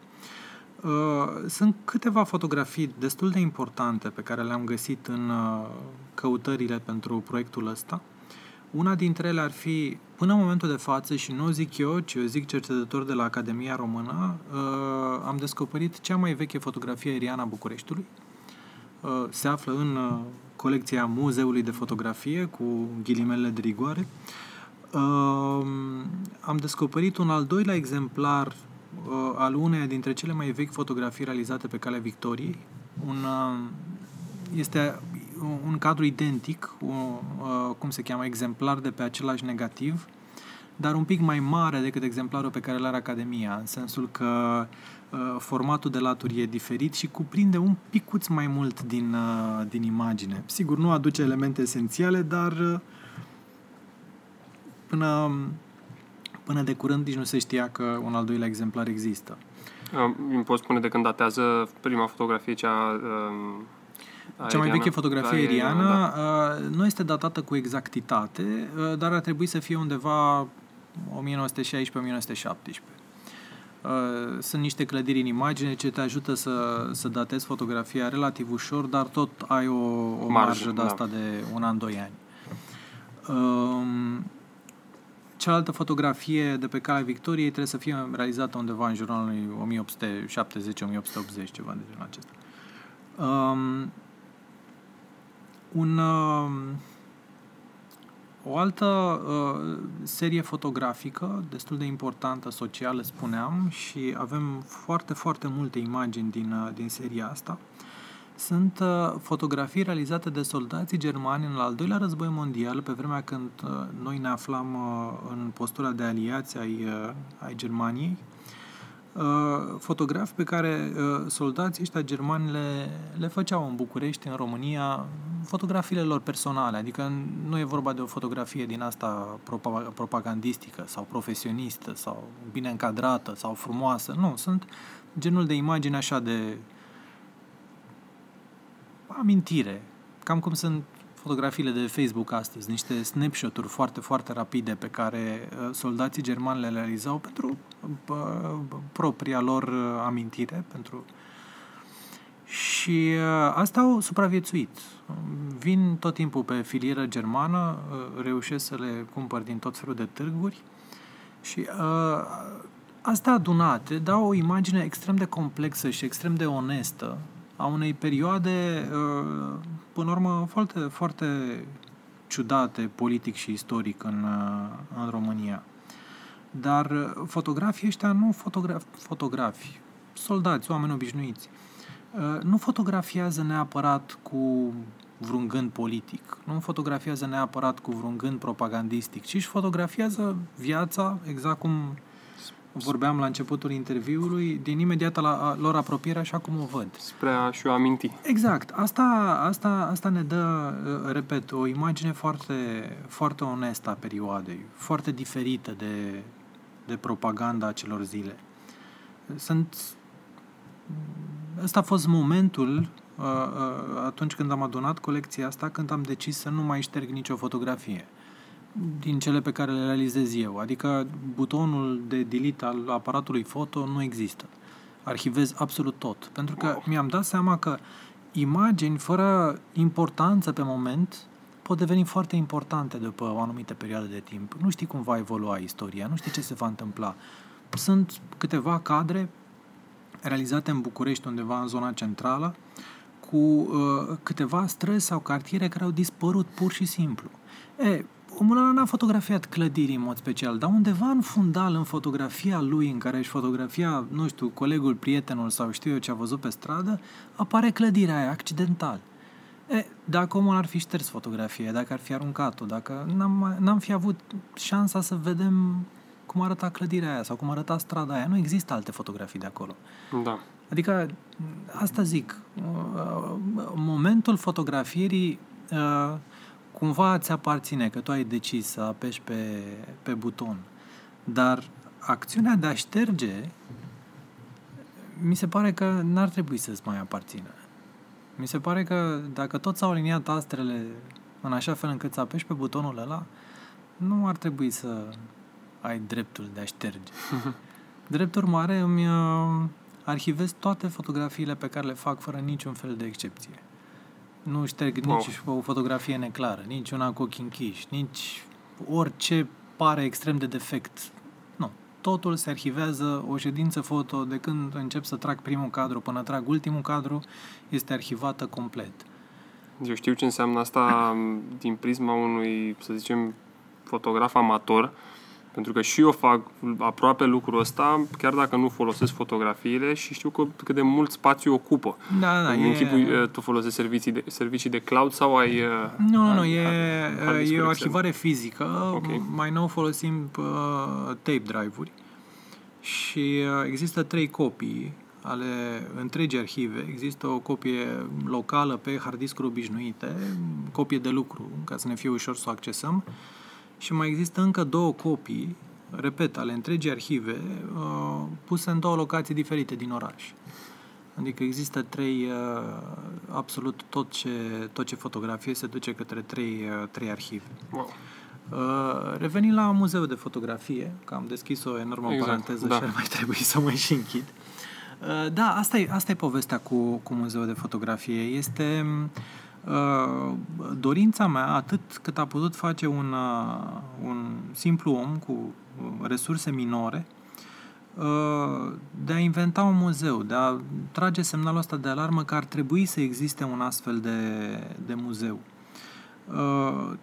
Uh, sunt câteva fotografii destul de importante pe care le-am găsit în uh, căutările pentru proiectul ăsta. Una dintre ele ar fi, până în momentul de față, și nu o zic eu, ci o zic cercetător de la Academia Română, uh, am descoperit cea mai veche fotografie aeriană a Bucureștiului. Uh, se află în uh, colecția Muzeului de Fotografie cu ghilimele de rigoare. Uh, am descoperit un al doilea exemplar uh, al uneia dintre cele mai vechi fotografii realizate pe calea Victoriei. Un, uh, este un cadru identic, un, uh, cum se cheamă, exemplar de pe același negativ, dar un pic mai mare decât exemplarul pe care îl are Academia, în sensul că uh, formatul de laturi e diferit și cuprinde un picuț mai mult din, uh, din imagine. Sigur, nu aduce elemente esențiale, dar uh, până, până de curând nici nu se știa că un al doilea exemplar există. Îmi poți spune de când datează prima fotografie, cea uh, cea mai veche fotografie aeriană da. uh, nu este datată cu exactitate, uh, dar ar trebui să fie undeva 1916-1917. Uh, sunt niște clădiri în imagine ce te ajută să, să datezi fotografia relativ ușor, dar tot ai o, o marjă de asta da. de un an, doi ani. Um, cealaltă fotografie de pe calea Victoriei trebuie să fie realizată undeva în jurul anului 1870-1880, ceva de genul acesta. Um, Un, uh, o altă uh, serie fotografică, destul de importantă, socială, spuneam, și avem foarte, foarte multe imagini din, uh, din seria asta, sunt uh, fotografii realizate de soldații germani în al doilea război mondial, pe vremea când uh, noi ne aflam uh, în postura de aliați ai, uh, ai Germaniei. Uh, fotografi pe care uh, soldații ăștia germani le, le făceau în București, în România, fotografiile lor personale, adică nu e vorba de o fotografie din asta propagandistică sau profesionistă sau bine încadrată sau frumoasă, nu, sunt genul de imagini așa de amintire, cam cum sunt fotografiile de Facebook astăzi, niște snapshot-uri foarte, foarte rapide pe care uh, soldații germani le realizau pentru uh, propria lor uh, amintire, pentru și uh, asta au supraviețuit. Vin tot timpul pe filieră germană, uh, reușesc să le cumpăr din tot felul de târguri și uh, asta adunate dau o imagine extrem de complexă și extrem de onestă a unei perioade, uh, până la urmă, foarte, foarte ciudate politic și istoric în, uh, în România. Dar uh, fotografii ăștia nu fotografi, fotografi, soldați, oameni obișnuiți, nu fotografiază neapărat cu vreun gând politic, nu fotografiază neapărat cu vreun gând propagandistic, ci își fotografiază viața exact cum vorbeam la începutul interviului, din imediat la lor apropiere, așa cum o văd. Spre a și o aminti. Exact. Asta, asta, asta ne dă, uh, repet, o imagine foarte, foarte onestă a perioadei, foarte diferită de, de propaganda acelor zile. Sunt... Ăsta a fost momentul uh, uh, atunci când am adunat colecția asta, când am decis să nu mai șterg nicio fotografie din cele pe care le realizez eu. Adică butonul de delete al aparatului foto nu există. Arhivez absolut tot. Pentru că mi-am dat seama că imagini fără importanță pe moment pot deveni foarte importante după o anumită perioadă de timp. Nu știi cum va evolua istoria, nu știi ce se va întâmpla. Sunt câteva cadre realizate în București, undeva în zona centrală, cu uh, câteva străzi sau cartiere care au dispărut pur și simplu. E, omul ăla n-a fotografiat clădiri în mod special, dar undeva în fundal, în fotografia lui, în care își fotografia, nu știu, colegul, prietenul sau știu eu ce a văzut pe stradă, apare clădirea aia, accidental. E, dacă omul ar fi șters fotografia, dacă ar fi aruncat-o, dacă n-am, n-am fi avut șansa să vedem cum arăta clădirea aia sau cum arăta strada aia, nu există alte fotografii de acolo. Da. Adică, asta zic, momentul fotografierii uh, cumva ți aparține, că tu ai decis să apeși pe, pe buton. Dar acțiunea de a șterge, mi se pare că n-ar trebui să-ți mai aparțină. Mi se pare că dacă tot s-au aliniat astrele în așa fel încât să apeși pe butonul ăla, nu ar trebui să ai dreptul de a șterge. [laughs] Drept urmare, îmi uh, arhivez toate fotografiile pe care le fac fără niciun fel de excepție. Nu șterg wow. nici o fotografie neclară, nici una cu ochii închiși, nici orice pare extrem de defect. Nu. Totul se arhivează, o ședință foto, de când încep să trag primul cadru până trag ultimul cadru, este arhivată complet. Eu știu ce înseamnă asta din prisma unui, să zicem, fotograf amator, pentru că și eu fac aproape lucrul ăsta, chiar dacă nu folosesc fotografiile și știu că, cât de mult spațiu ocupă. Da, da, în e... închipui, tu folosești servicii de, servicii de cloud sau ai... Nu, nu, nu, e, e o arhivare fizică. Okay. Mai nou folosim uh, tape drive-uri și uh, există trei copii ale întregii arhive. Există o copie locală pe hard disk obișnuite, copie de lucru, ca să ne fie ușor să o accesăm. Uh, și mai există încă două copii, repet, ale întregii arhive, uh, puse în două locații diferite din oraș. Adică există trei, uh, absolut tot ce, tot ce fotografie se duce către trei, uh, trei arhive. Wow. Uh, revenind la muzeul de fotografie, că am deschis o enormă exact, paranteză da. și ar mai trebui să mă și închid. Uh, da, asta e, asta e povestea cu, cu muzeul de fotografie. Este uh, Uh, dorința mea, atât cât a putut face un, uh, un simplu om cu uh, resurse minore, de a inventa un muzeu, de a trage semnalul ăsta de alarmă că ar trebui să existe un astfel de, de muzeu. Uh,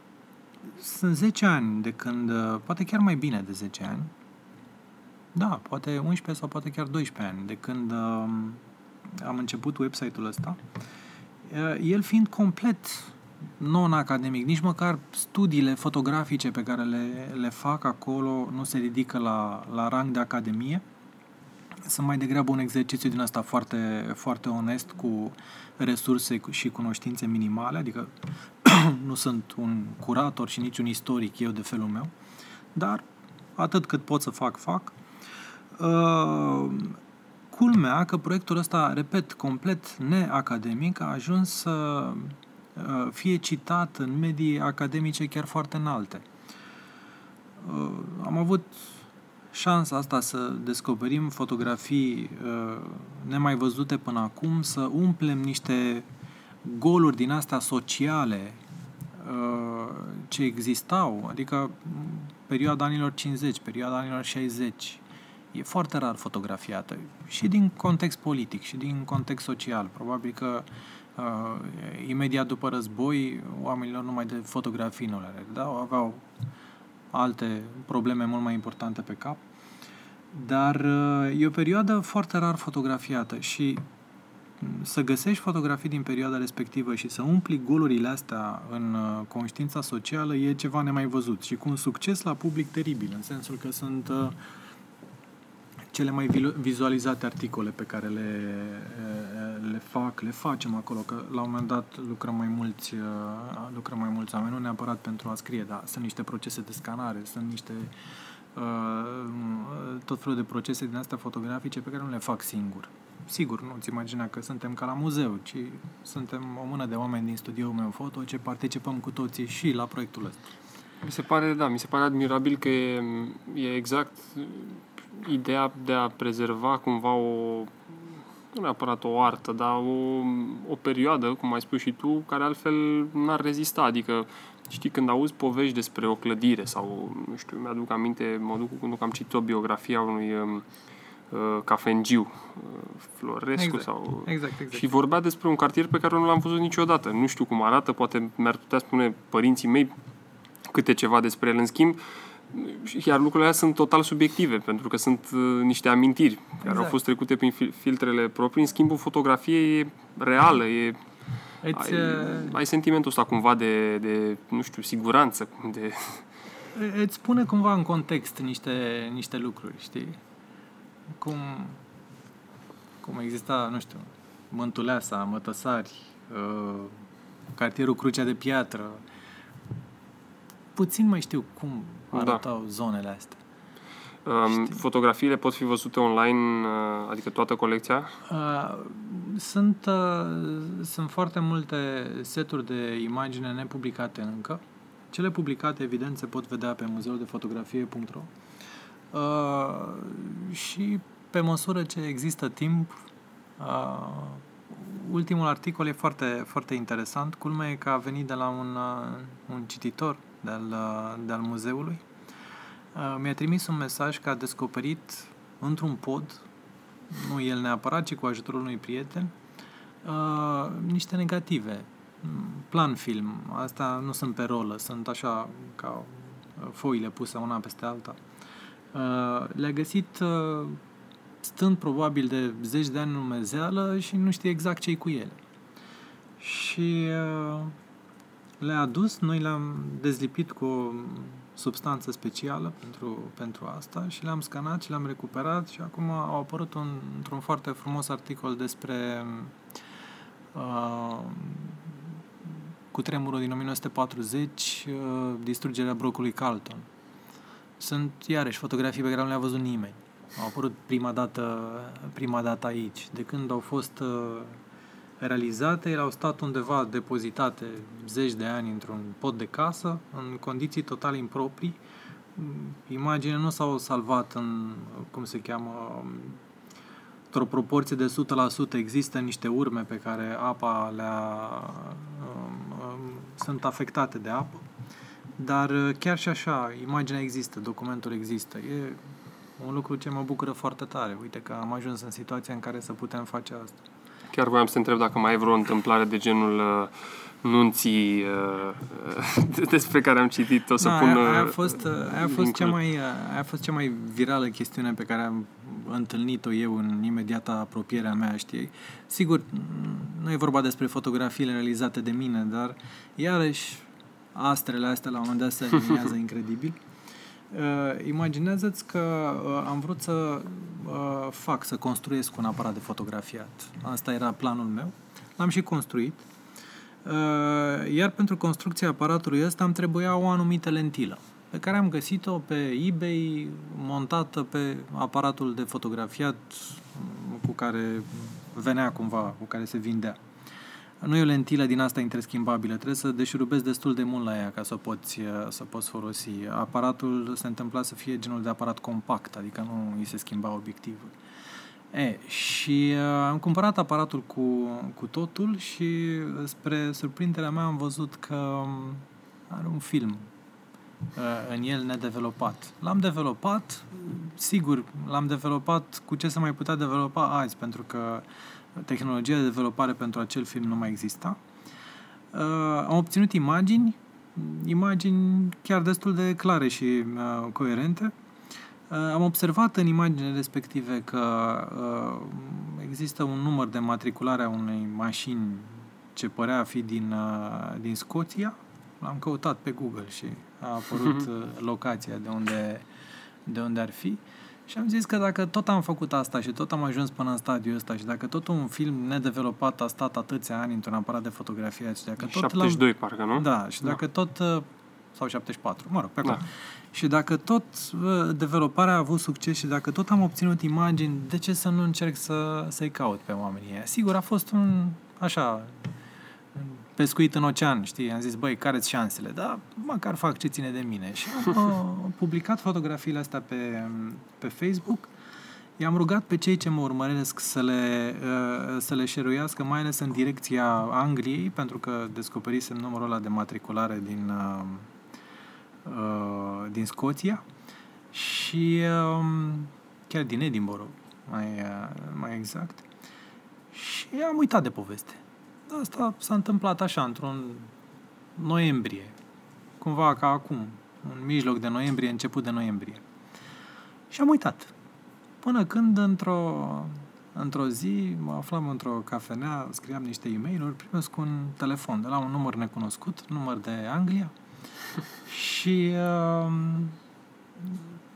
sunt 10 ani de când, uh, poate chiar mai bine de 10 ani, da, poate 11 sau poate chiar 12 ani de când uh, am început website-ul ăsta, uh, el fiind complet non-academic, nici măcar studiile fotografice pe care le, le fac acolo nu se ridică la, la rang de academie. Sunt mai degrabă un exercițiu din asta foarte, foarte onest, cu resurse și cunoștințe minimale, adică [clears throat] nu sunt un curator și nici un istoric eu de felul meu, dar atât cât pot să fac, fac. Uh, culmea că proiectul ăsta, repet, complet neacademic, a ajuns să uh, fie citat în medii academice chiar foarte înalte. Uh, am avut șansa asta să descoperim fotografii uh, nemai văzute până acum, să umplem niște goluri din astea sociale uh, ce existau, adică perioada anilor 50, perioada anilor 60, e foarte rar fotografiată și din context politic și din context social. Probabil că uh, imediat după război oamenilor numai de fotografii nu le da? aveau alte probleme mult mai importante pe cap. Dar uh, e o perioadă foarte rar fotografiată și să găsești fotografii din perioada respectivă și să umpli golurile astea în uh, conștiința socială e ceva nemai văzut și cu un succes la public teribil, în sensul că sunt uh, cele mai vizualizate articole pe care le, le fac, le facem acolo, că la un moment dat lucrăm mai mulți, lucrăm mai mulți oameni, nu neapărat pentru a scrie, dar sunt niște procese de scanare, sunt niște tot felul de procese din astea fotografice pe care nu le fac singur. Sigur, nu-ți imagina că suntem ca la muzeu, ci suntem o mână de oameni din studioul meu foto ce participăm cu toții și la proiectul ăsta. Mi se pare, da, mi se pare admirabil că e, e exact ideea de a prezerva cumva o, nu neapărat o artă, dar o, o perioadă, cum ai spus și tu, care altfel n-ar rezista. Adică, știi, când auzi povești despre o clădire sau, nu știu, mi-aduc aminte, mă duc când am citit o biografie a unui um, uh, cafengiu, uh, Florescu exact. sau... Exact, exact. Și vorbea despre un cartier pe care nu l-am văzut niciodată. Nu știu cum arată, poate mi-ar putea spune părinții mei câte ceva despre el. În schimb, uh, iar lucrurile astea sunt total subiective, pentru că sunt uh, niște amintiri exact. care au exact. fost trecute prin filtrele proprii. În schimb, o fotografie e reală, e... Ai, uh, ai sentimentul ăsta cumva de, de, nu știu, siguranță, de... Îți pune cumva în context niște, niște lucruri, știi? Cum, cum exista, nu știu, Mântuleasa, Mătăsari, uh, cartierul Crucea de Piatră, puțin mai știu cum arătau da. zonele astea. Um, fotografiile pot fi văzute online, uh, adică toată colecția? Uh, sunt, uh, sunt foarte multe seturi de imagine nepublicate încă. Cele publicate, evident, se pot vedea pe muzeudefotografie.ro uh, și pe măsură ce există timp, uh, ultimul articol e foarte, foarte interesant. Culmea e că a venit de la un, uh, un cititor de-al, de-al muzeului, uh, mi-a trimis un mesaj că a descoperit într-un pod, nu el neapărat, ci cu ajutorul unui prieten, uh, niște negative, plan film. Asta nu sunt pe rolă, sunt așa ca foile puse una peste alta. Uh, le-a găsit stând probabil de zeci de ani în umezeală și nu știe exact ce cu ele. Și le-a adus, noi le-am dezlipit cu o substanță specială pentru, pentru asta și le-am scanat și le-am recuperat și acum au apărut un, într-un foarte frumos articol despre uh, cu tremurul din 1940, uh, distrugerea brocului Carlton. Sunt iarăși fotografii pe care nu le-a văzut nimeni. Au apărut prima dată, prima dată aici. De când au fost uh, realizate, ele au stat undeva depozitate zeci de ani într-un pod de casă, în condiții total improprii. Imagine nu s-au salvat în, cum se cheamă, într-o proporție de 100%. Există niște urme pe care apa le-a, um, um, sunt afectate de apă. Dar chiar și așa, imaginea există, documentul există. E un lucru ce mă bucură foarte tare. Uite că am ajuns în situația în care să putem face asta. Chiar voiam să te întreb dacă mai ai vreo întâmplare de genul uh, nunții uh, [laughs] despre care am citit. O să da, pun aia, aia, a uh, fost, aia, a fost cea link-ul. mai, aia a fost cea mai virală chestiune pe care am întâlnit-o eu în imediata apropiere a mea, știi? Sigur, nu e vorba despre fotografiile realizate de mine, dar iarăși astrele astea la un moment dat se [laughs] aliniază incredibil. Uh, imaginează-ți că uh, am vrut să uh, fac, să construiesc un aparat de fotografiat. Asta era planul meu. L-am și construit. Uh, iar pentru construcția aparatului ăsta îmi trebuia o anumită lentilă pe care am găsit-o pe eBay montată pe aparatul de fotografiat mm, cu care venea cumva, cu care se vindea. Nu e o lentilă din asta interschimbabilă, trebuie să deșurubezi destul de mult la ea ca să o poți, uh, să poți folosi. Aparatul se întâmpla să fie genul de aparat compact, adică nu îi se schimba obiectivul. E, și uh, am cumpărat aparatul cu, cu totul și uh, spre surprinderea mea am văzut că um, are un film uh, în el nedevelopat. L-am developat, sigur, l-am developat cu ce se mai putea developa azi, pentru că tehnologia de developare pentru acel film nu mai exista. Uh, am obținut imagini, imagini chiar destul de clare și uh, coerente. Uh, am observat în imaginile respective că uh, există un număr de matriculare a unei mașini ce părea a fi din, uh, din Scoția. L-am căutat pe Google și a apărut [laughs] uh, locația de unde, de unde ar fi. Și am zis că dacă tot am făcut asta și tot am ajuns până în stadiul ăsta și dacă tot un film nedevelopat a stat atâția ani într-un aparat de fotografie și dacă tot 72 parcă, nu? Da, și dacă tot... uh, sau 74, mă rog, pe acolo. Și dacă tot uh, developarea a avut succes și dacă tot am obținut imagini, de ce să nu încerc să, să-i caut pe oamenii ăia? Sigur, a fost un, așa, pescuit în ocean, știi? Am zis, băi, care-ți șansele? Da, măcar fac ce ține de mine. Și am uh, [laughs] publicat fotografiile astea pe, pe Facebook. I-am rugat pe cei ce mă urmăresc să le, uh, să le șeruiască, mai ales în direcția Angliei, pentru că descoperisem numărul ăla de matriculare din, uh, uh, din Scoția și um, chiar din Edinburgh, mai, uh, mai exact. Și am uitat de poveste. Asta s-a întâmplat așa, într-un noiembrie, cumva ca acum, în mijloc de noiembrie, început de noiembrie. Și am uitat. Până când, într-o, într-o zi, mă aflam într-o cafenea, scriam niște e mail primesc un telefon de la un număr necunoscut, număr de Anglia, [laughs] și uh,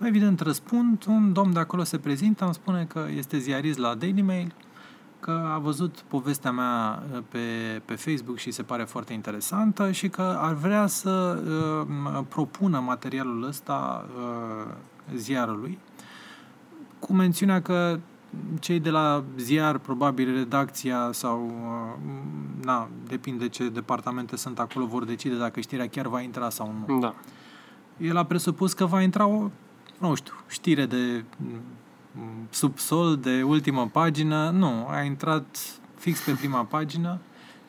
evident răspund, un domn de acolo se prezintă, îmi spune că este ziarist la Daily Mail, că a văzut povestea mea uh, pe, pe Facebook și se pare foarte interesantă și că ar vrea să uh, propună materialul ăsta uh, ziarului cu mențiunea că cei de la ziar, probabil redacția sau, uh, na, depinde ce departamente sunt acolo, vor decide dacă știrea chiar va intra sau nu. Da. El a presupus că va intra o, nu știu, știre de mm, subsol, de ultimă pagină. Nu, a intrat fix pe prima pagină,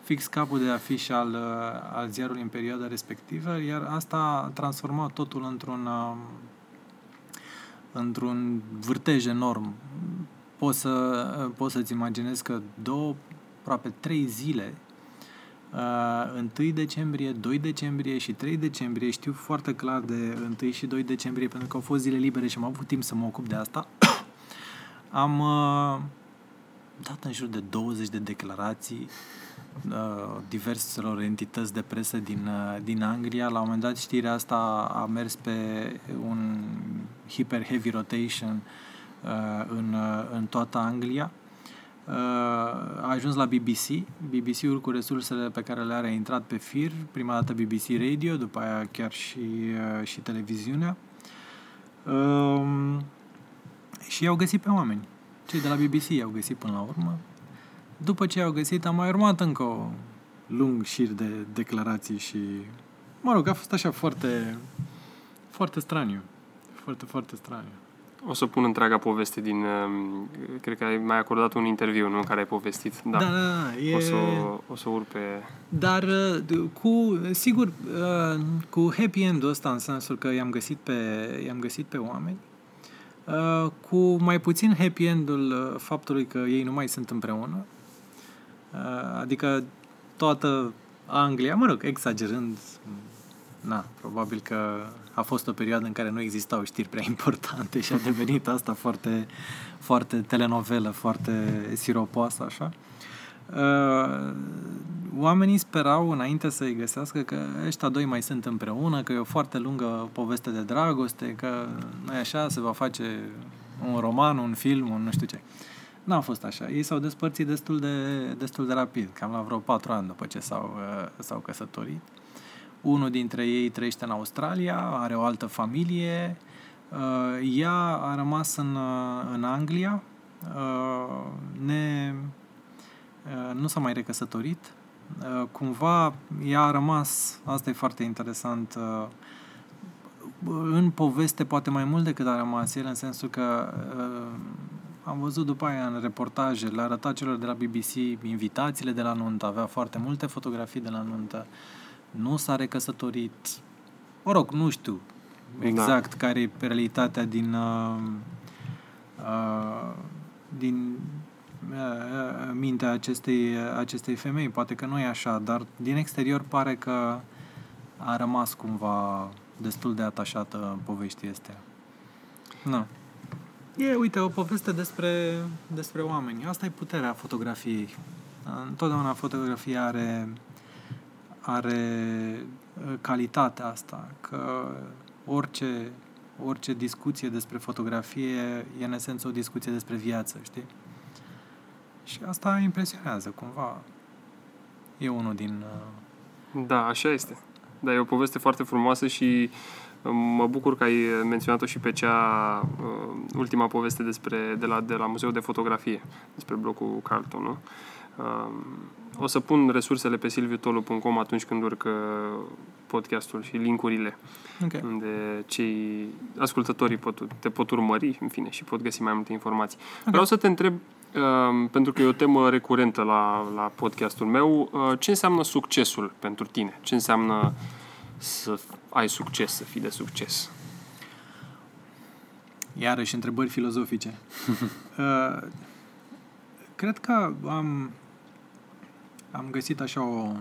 fix capul de afiș al, uh, al ziarului în perioada respectivă, iar asta a transformat totul într-un uh, într-un vârtej enorm. Poți, să, poți să-ți imaginezi că două, aproape trei zile, uh, 1 decembrie, 2 decembrie și 3 decembrie, știu foarte clar de 1 și 2 decembrie, pentru că au fost zile libere și am avut timp să mă ocup de asta, am uh, dat în jur de 20 de declarații uh, diverselor entități de presă din, uh, din Anglia. La un moment dat știrea asta a mers pe un hyper heavy rotation uh, în, uh, în toată Anglia. Uh, a ajuns la BBC. BBC-ul cu resursele pe care le are a intrat pe fir. Prima dată BBC Radio, după aia chiar și, uh, și televiziunea. Um, și i-au găsit pe oameni. Cei de la BBC i-au găsit până la urmă. După ce i-au găsit, am mai urmat încă o lung șir de declarații și... Mă rog, a fost așa foarte... Foarte straniu. Foarte, foarte straniu. O să pun întreaga poveste din... um, Cred că ai mai acordat un interviu, nu? În care ai povestit. Da. da, da, da e... O să, o să urc pe... Dar uh, cu, sigur, uh, cu happy end-ul ăsta, în sensul că i-am găsit pe, i-am găsit pe oameni, uh, cu mai puțin happy end-ul uh, faptului că ei nu mai sunt împreună, uh, adică toată Anglia, mă rog, exagerând, na, probabil că a fost o perioadă în care nu existau știri prea importante și a devenit asta foarte, foarte telenovelă, foarte siropoasă, așa. Uh, oamenii sperau înainte să-i găsească că ăștia doi mai sunt împreună, că e o foarte lungă poveste de dragoste, că nu așa, se va face un roman, un film, un nu știu ce. N-a fost așa. Ei s-au despărțit destul de, destul de rapid, cam la vreo patru ani după ce s-au, uh, s-au căsătorit. Unul dintre ei trăiește în Australia, are o altă familie. Uh, ea a rămas în, uh, în Anglia, ne, nu s-a mai recăsătorit. Cumva ea a rămas, asta e foarte interesant, în poveste poate mai mult decât a rămas el, în sensul că am văzut după aia în reportaje, le arăta celor de la BBC invitațiile de la nuntă, avea foarte multe fotografii de la nuntă, nu s-a recăsătorit, mă rog, nu știu exact da. care e realitatea din uh, uh, din uh, mintea acestei, acestei femei. Poate că nu e așa, dar din exterior pare că a rămas cumva destul de atașată poveștii astea. Nu. E, uite, o poveste despre, despre oameni. Asta e puterea fotografiei. Întotdeauna fotografia are, are uh, calitatea asta, că orice, orice discuție despre fotografie e în esență o discuție despre viață, știi? Și asta impresionează, cumva. E unul din... Uh, da, așa este. Dar e o poveste foarte frumoasă și Mă bucur că ai menționat-o și pe cea uh, ultima poveste despre, de, la, de la Muzeul de Fotografie, despre blocul Carlton, nu? Uh, o să pun resursele pe silviutolu.com atunci când urcă podcastul și linkurile okay. unde cei ascultătorii pot, te pot urmări, în fine, și pot găsi mai multe informații. Okay. Vreau să te întreb, uh, pentru că e o temă recurentă la, la podcastul meu, uh, ce înseamnă succesul pentru tine? Ce înseamnă să ai succes, să fii de succes? Iarăși, întrebări filozofice. uh, [laughs] cred că am, am găsit așa o...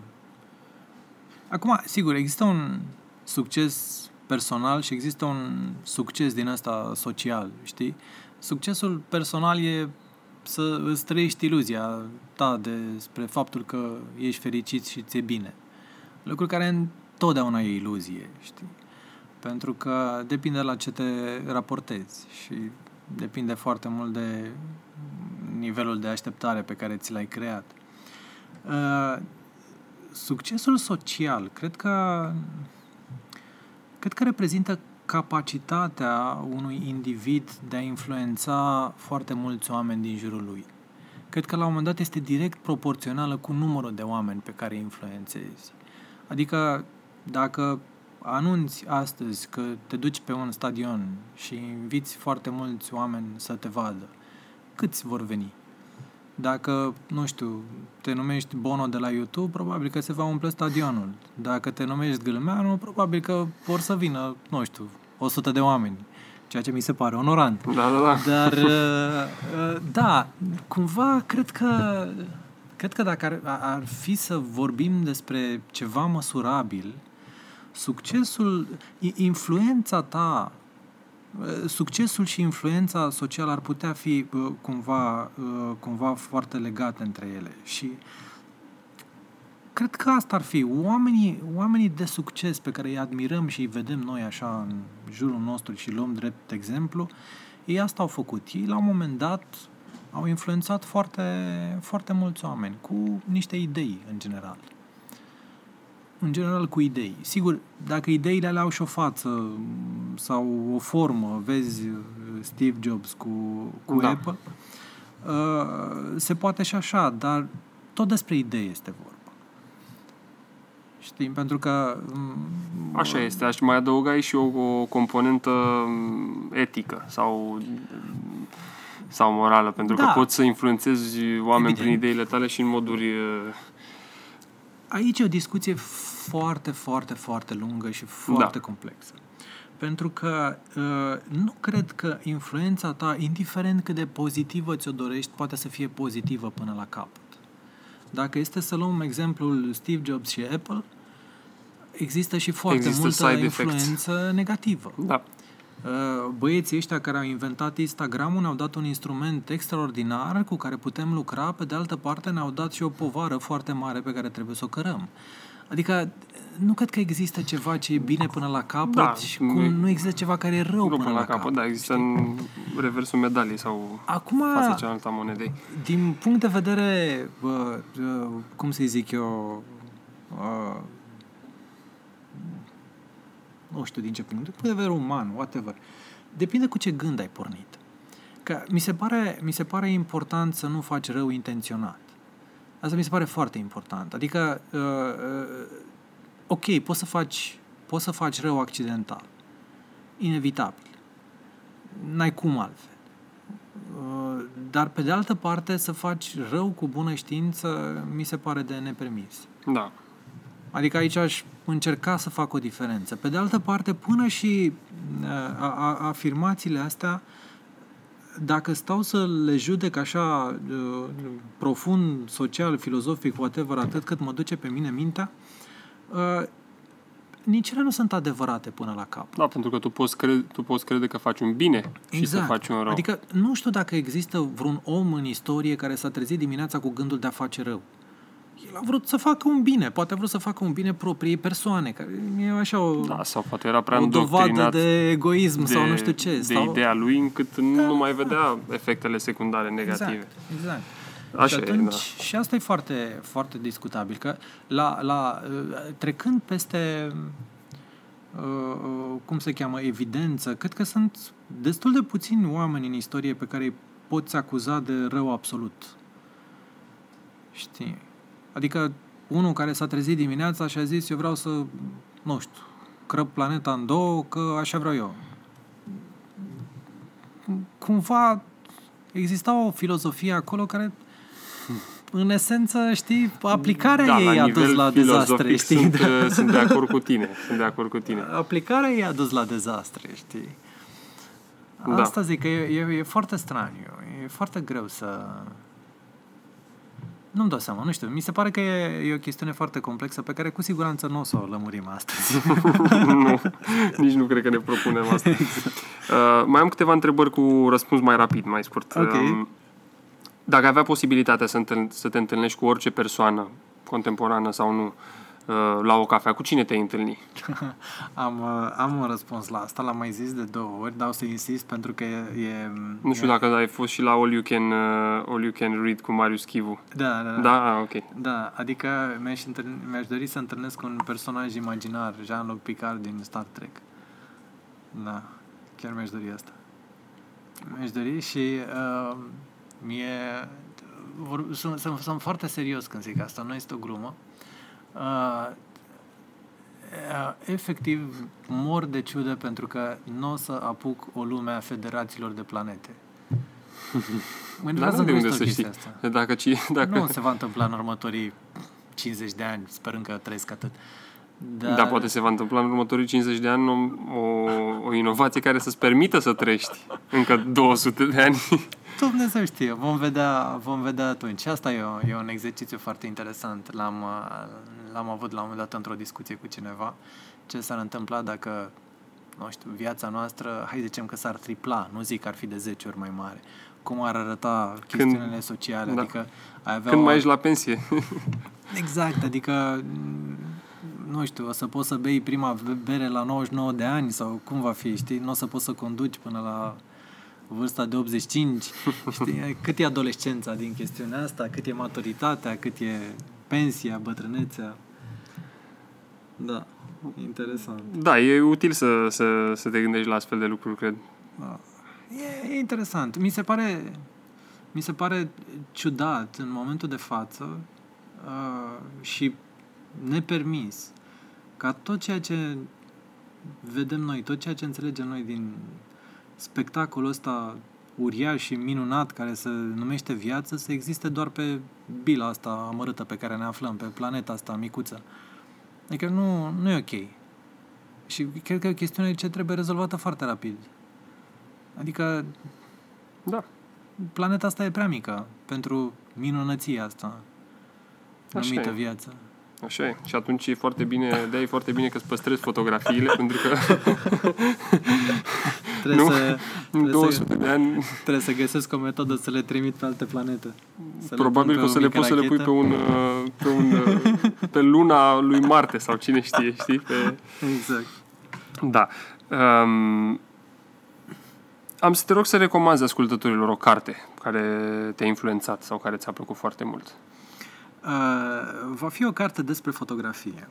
Acum, sigur, există un succes personal și există un succes din asta social, știi? Succesul personal e să îți trăiești iluzia ta despre faptul că ești fericit și ți-e bine. Lucru care totdeauna e iluzie, știi? Pentru că depinde la ce te raportezi și depinde foarte mult de nivelul de așteptare pe care ți l-ai creat. Uh, succesul social, cred că cred că reprezintă capacitatea unui individ de a influența foarte mulți oameni din jurul lui. Cred că la un moment dat este direct proporțională cu numărul de oameni pe care îi influențezi. Adică dacă anunți astăzi că te duci pe un stadion și inviți foarte mulți oameni să te vadă, câți vor veni? Dacă, nu știu, te numești Bono de la YouTube, probabil că se va umple stadionul. Dacă te numești Gâlmeanu, probabil că vor să vină, nu știu, 100 de oameni. Ceea ce mi se pare onorant. Da, da, da. Dar, [laughs] uh, uh, da, cumva cred că cred că dacă ar, ar fi să vorbim despre ceva măsurabil, succesul, influența ta, succesul și influența socială ar putea fi cumva, cumva foarte legate între ele și cred că asta ar fi. Oamenii, oamenii de succes pe care îi admirăm și îi vedem noi așa în jurul nostru și luăm drept exemplu, ei asta au făcut. Ei la un moment dat au influențat foarte, foarte mulți oameni cu niște idei în general în general cu idei. Sigur, dacă ideile alea au și o față sau o formă, vezi uh, Steve Jobs cu, cu da. Apple, uh, se poate și așa, dar tot despre idei este vorba. Știi? Pentru că... Mm, așa este. Aș mai adăuga și o, o componentă mm, etică sau sau morală, pentru da. că poți să influențezi oameni Evident. prin ideile tale și în moduri uh, aici e o discuție foarte, foarte, foarte lungă și foarte da. complexă. Pentru că uh, nu cred că influența ta, indiferent cât de pozitivă ți-o dorești, poate să fie pozitivă până la capăt. Dacă este să luăm exemplul Steve Jobs și Apple, există și foarte Există multă side effects. influență negativă. Da. Uh, Băieții ăștia care au inventat Instagram-ul ne-au dat un instrument extraordinar cu care putem lucra, pe de altă parte ne-au dat și o povară foarte mare pe care trebuie să o cărăm. Adică nu cred că există ceva ce e bine până la capăt Da, și nu cum e- nu există ceva care e rău Nu până, la capăt. da, există în reversul medaliei sau Acum, fața cealaltă a monedei. din punct de vedere, bă, uh, cum să zic eu, uh, nu știu din ce punct, din punct de vedere uman, whatever, depinde cu ce gând ai pornit. Că mi se pare, mi se pare important să nu faci rău intenționat. Asta mi se pare foarte important. Adică, uh, uh, ok, poți să faci, poți să faci rău accidental. Inevitabil. N-ai cum altfel. Uh, Dar, pe de altă parte, să faci rău cu bună știință mi se pare de nepermis. Da. Adică aici aș încerca să fac o diferență. Pe de altă parte, până și uh, a, a, afirmațiile astea, dacă stau să le judec așa uh, profund, social, filozofic, whatever, atât cât mă duce pe mine mintea, uh, nici ele nu sunt adevărate până la cap. Da, pentru că tu poți, crede, tu poți crede că faci un bine și să faci un rău. Adică nu știu dacă există vreun om în istorie care s-a trezit dimineața cu gândul de a face rău. El a vrut să facă un bine, poate a vrut să facă un bine propriei persoane, care e așa o, Da, sau poate era prea o dovadă îndoctrinat de egoism de, sau nu știu ce. de sau... ideea lui încât nu mai vedea efectele secundare negative. Exact, exact. Așa și e, atunci, da. și asta e foarte, foarte discutabil, că la, la, uh, trecând peste, uh, uh, cum se cheamă, evidență, cred că sunt destul de puțini oameni în istorie pe care îi poți acuza de rău absolut. Știi? Adică unul care s-a trezit dimineața și a zis, eu vreau să, nu știu, crăp planeta în două, că așa vreau eu. Cumva exista o filozofie acolo care în esență, știi, aplicarea da, ei la a dus nivel la dezastre, filozofic știi? Sunt, Da. uh, sunt de acord cu tine. Sunt de acord cu tine. Aplicarea ei a dus la dezastre, știi? Da. Asta zic că e, e, e foarte straniu, e foarte greu să... Nu-mi dau seama, nu știu, mi se pare că e, e o chestiune foarte complexă pe care cu siguranță nu o să o lămurim astăzi. [laughs] nu, nici nu cred că ne propunem asta. Exact. Uh, mai am câteva întrebări cu răspuns mai rapid, mai scurt. Ok. Um, dacă avea posibilitatea să, întâln- să te întâlnești cu orice persoană, contemporană sau nu, uh, la o cafea, cu cine te-ai întâlni? [laughs] am, uh, am un răspuns la asta, l-am mai zis de două ori, dar o să insist pentru că e... e Nu știu dacă ai fost și la All You Can, uh, All you Can Read cu Marius Chivu. Da, da, da. Da? Ah, ok. Da, adică mi-aș, întâlni, mi-aș dori să întâlnesc un personaj imaginar, Jean-Luc Picard din Star Trek. Da, chiar mi-aș dori asta. Mi-aș dori și uh, mie... Vor, sunt, sunt, sunt foarte serios când zic asta, nu este o glumă. Uh, uh, efectiv, mor de ciudă pentru că nu o să apuc o lume a federațiilor de planete. [laughs] Mă Dar enervează de unde mișto să chestia știi? asta. Dacă, ci, dacă, Nu se va întâmpla în următorii 50 de ani, sperând că trăiesc atât. Dar... Da, poate se va întâmpla în următorii 50 de ani o, o, o inovație care să-ți permită să trăiești încă 200 de ani. [laughs] Dumnezeu știe, vom vedea, vom vedea atunci. Asta e, o, e un exercițiu foarte interesant. L-am, uh, l-am avut la un moment dat într-o discuție cu cineva. Ce s-ar întâmpla dacă, nu știu, viața noastră, hai zicem că s-ar tripla, nu zic că ar fi de 10 ori mai mare. Cum ar arăta chestiunile sociale, da. adică ai avea Când o... mai ești la pensie. [laughs] Exact, adică nu știu, o să poți să bei prima bere la 99 de ani sau cum va fi, știi? Nu o să poți să conduci până la vârsta de 85, [laughs] știi? Cât e adolescența din chestiunea asta, cât e maturitatea, cât e pensia, bătrânețea. Da, interesant. Da, e util să, să, să te gândești la astfel de lucruri, cred. Da. E, e interesant. Mi se pare mi se pare ciudat în momentul de față uh, și nepermis ca tot ceea ce vedem noi, tot ceea ce înțelegem noi din spectacolul ăsta uriaș și minunat care se numește viață să existe doar pe bila asta amărâtă pe care ne aflăm, pe planeta asta micuță. Adică nu, nu e ok. Și cred că e o chestiune ce trebuie rezolvată foarte rapid. Adică Da. planeta asta e prea mică pentru minunăția asta. Așa numită e. viață. Așa e. Și atunci e foarte bine, de e foarte bine că îți păstrezi fotografiile, [laughs] pentru că Trebuie Nu. să, în trebuie, 200 să, de ani trebuie să găsesc o metodă să le trimit pe alte planete. Să le probabil pun că o pe să o le mică poți să le pui rachetă. pe un, uh, pe un uh, [laughs] pe luna lui Marte sau cine știe, știi? Pe... Exact. Da. Um, am să te rog să recomanzi ascultătorilor o carte care te-a influențat sau care ți-a plăcut foarte mult. Uh, va fi o carte despre fotografie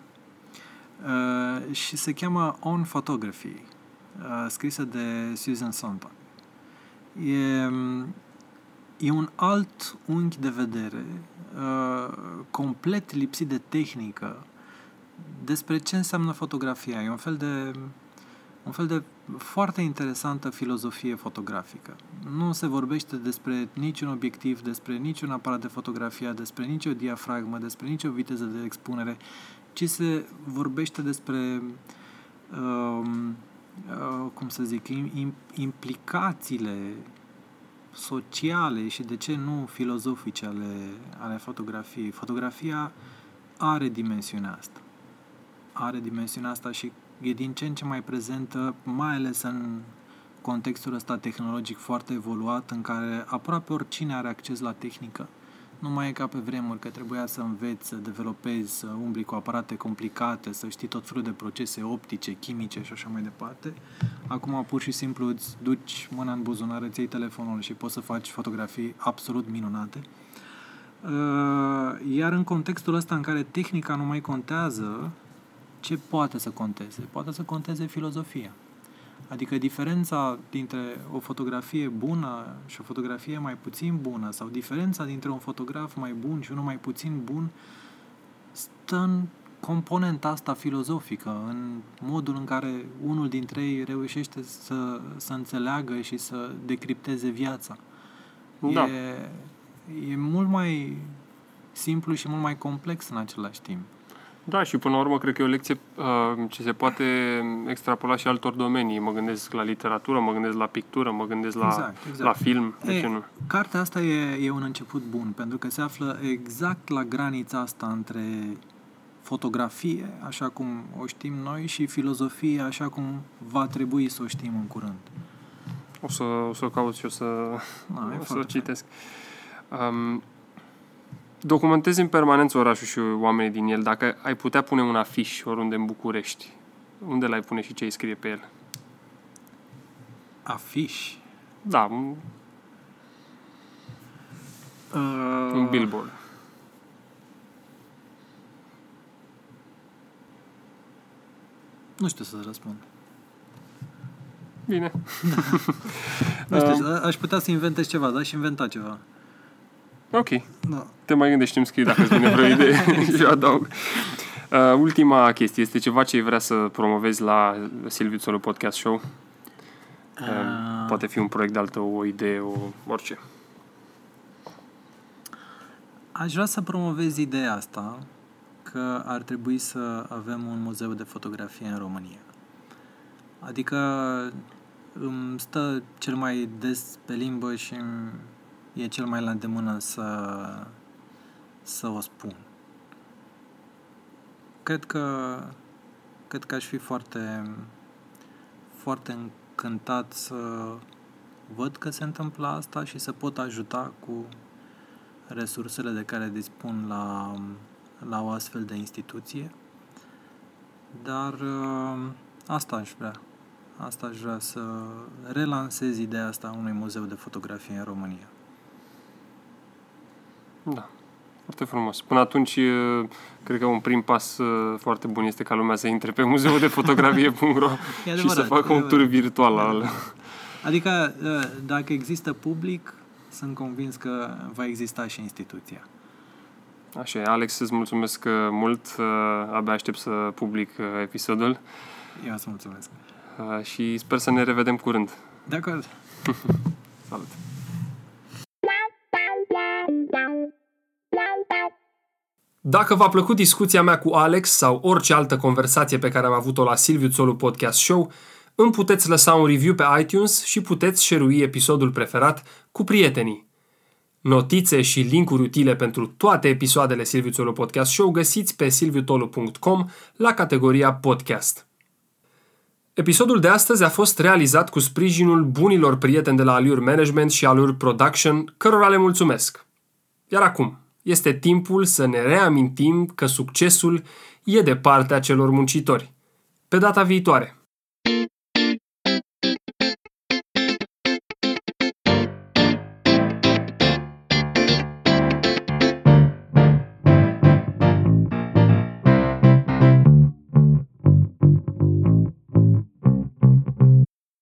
uh, și se cheamă On Photography, uh, scrisă de Susan Sontag. E, e un alt unghi de vedere, uh, complet lipsit de tehnică, despre ce înseamnă fotografia. E un fel de un fel de foarte interesantă filozofie fotografică. Nu se vorbește despre niciun obiectiv, despre niciun aparat de fotografie, despre nicio diafragmă, despre nicio viteză de expunere, ci se vorbește despre um, uh, cum să zic, im, implicațiile sociale și de ce nu filozofice ale, ale fotografiei. Fotografia are dimensiunea asta. Are dimensiunea asta și e din ce în ce mai prezentă, mai ales în contextul ăsta tehnologic foarte evoluat, în care aproape oricine are acces la tehnică. Nu mai e ca pe vremuri că trebuia să înveți, să developezi, să umbli cu aparate complicate, să știi tot felul de procese optice, chimice și așa mai departe. Acum pur și simplu îți duci mâna în buzunar, îți iei telefonul și poți să faci fotografii absolut minunate. Uh, Iar în contextul ăsta în care tehnica nu mai contează, ce poate să conteze? Poate să conteze filozofia. Adică diferența dintre o fotografie bună și o fotografie mai puțin bună sau diferența dintre un fotograf mai bun și unul mai puțin bun stă în componenta asta filozofică, în modul în care unul dintre ei reușește să, să înțeleagă și să decripteze viața. Da. E, e mult mai simplu și mult mai complex în același timp. Da, și până la urmă cred că e o lecție uh, ce se poate extrapola și altor domenii. Mă gândesc la literatură, mă gândesc la pictură, mă gândesc la, Exact, exact. la film, de E, ce nu? Cartea asta e, e un început bun, pentru că se află exact la granița asta între fotografie, așa cum o știm noi, și filozofie, așa cum va trebui să o știm în curând. O să, o să o caut și o să, Da, e o să o foarte citesc. Um, documentezi în permanență orașul și oamenii din el. Dacă ai putea pune un afiș oriunde în București, unde l-ai pune și ce îi scrie pe el? Afiș. Da, un, Uh, un billboard. Nu știu să răspund. Bine. [laughs] Nu știu, [laughs] a- aș putea să inventez ceva, da? Și inventa ceva. Ok. Da. Te mai gândești, îmi scrii dacă îți vine vreo idee [laughs] și eu adaug. Uh, ultima chestie este ceva ce ai vrea să promovezi la Silviu Țolu Podcast Show. Uh, Ah. poate fi un proiect de altă, o idee, o, orice. Aș vrea să promovez ideea asta că ar trebui să avem un muzeu de fotografie în România. Adică îmi stă cel mai des pe limbă și îmi e cel mai la îndemână să, să o spun. Cred că, cred că aș fi foarte, foarte încântat să văd că se întâmplă asta și să pot ajuta cu resursele de care dispun la, la o astfel de instituție. Dar uh, asta aș vrea. Asta aș vrea să relansez ideea asta a unui muzeu de fotografie în România. Da. Foarte frumos. Până atunci, uh, cred că un prim pas uh, foarte bun este ca lumea să intre pe muzeul de fotografie.ro [laughs] E și să adevărat, facă e un tur adevărat. virtual al... Adică, uh, dacă există public, sunt convins că va exista și instituția. Așa e. Alex, îți mulțumesc uh, mult. Uh, Abia aștept să public uh, episodul Eu îți mulțumesc. uh, și sper să ne revedem curând. De acord. [laughs] Salut! Dacă v-a plăcut discuția mea cu Alex sau orice altă conversație pe care am avut-o la Silviu Țolu Podcast Show, îmi puteți lăsa un review pe iTunes și puteți share episodul preferat cu prietenii. Notițe și linkuri utile pentru toate episoadele Silviu Tolu Podcast Show găsiți pe silviutolu.com la categoria Podcast. Episodul de astăzi a fost realizat cu sprijinul bunilor prieteni de la Allure Management și Allure Production, cărora le mulțumesc. Iar acum, este timpul să ne reamintim că succesul e de partea celor muncitori. Pe data viitoare!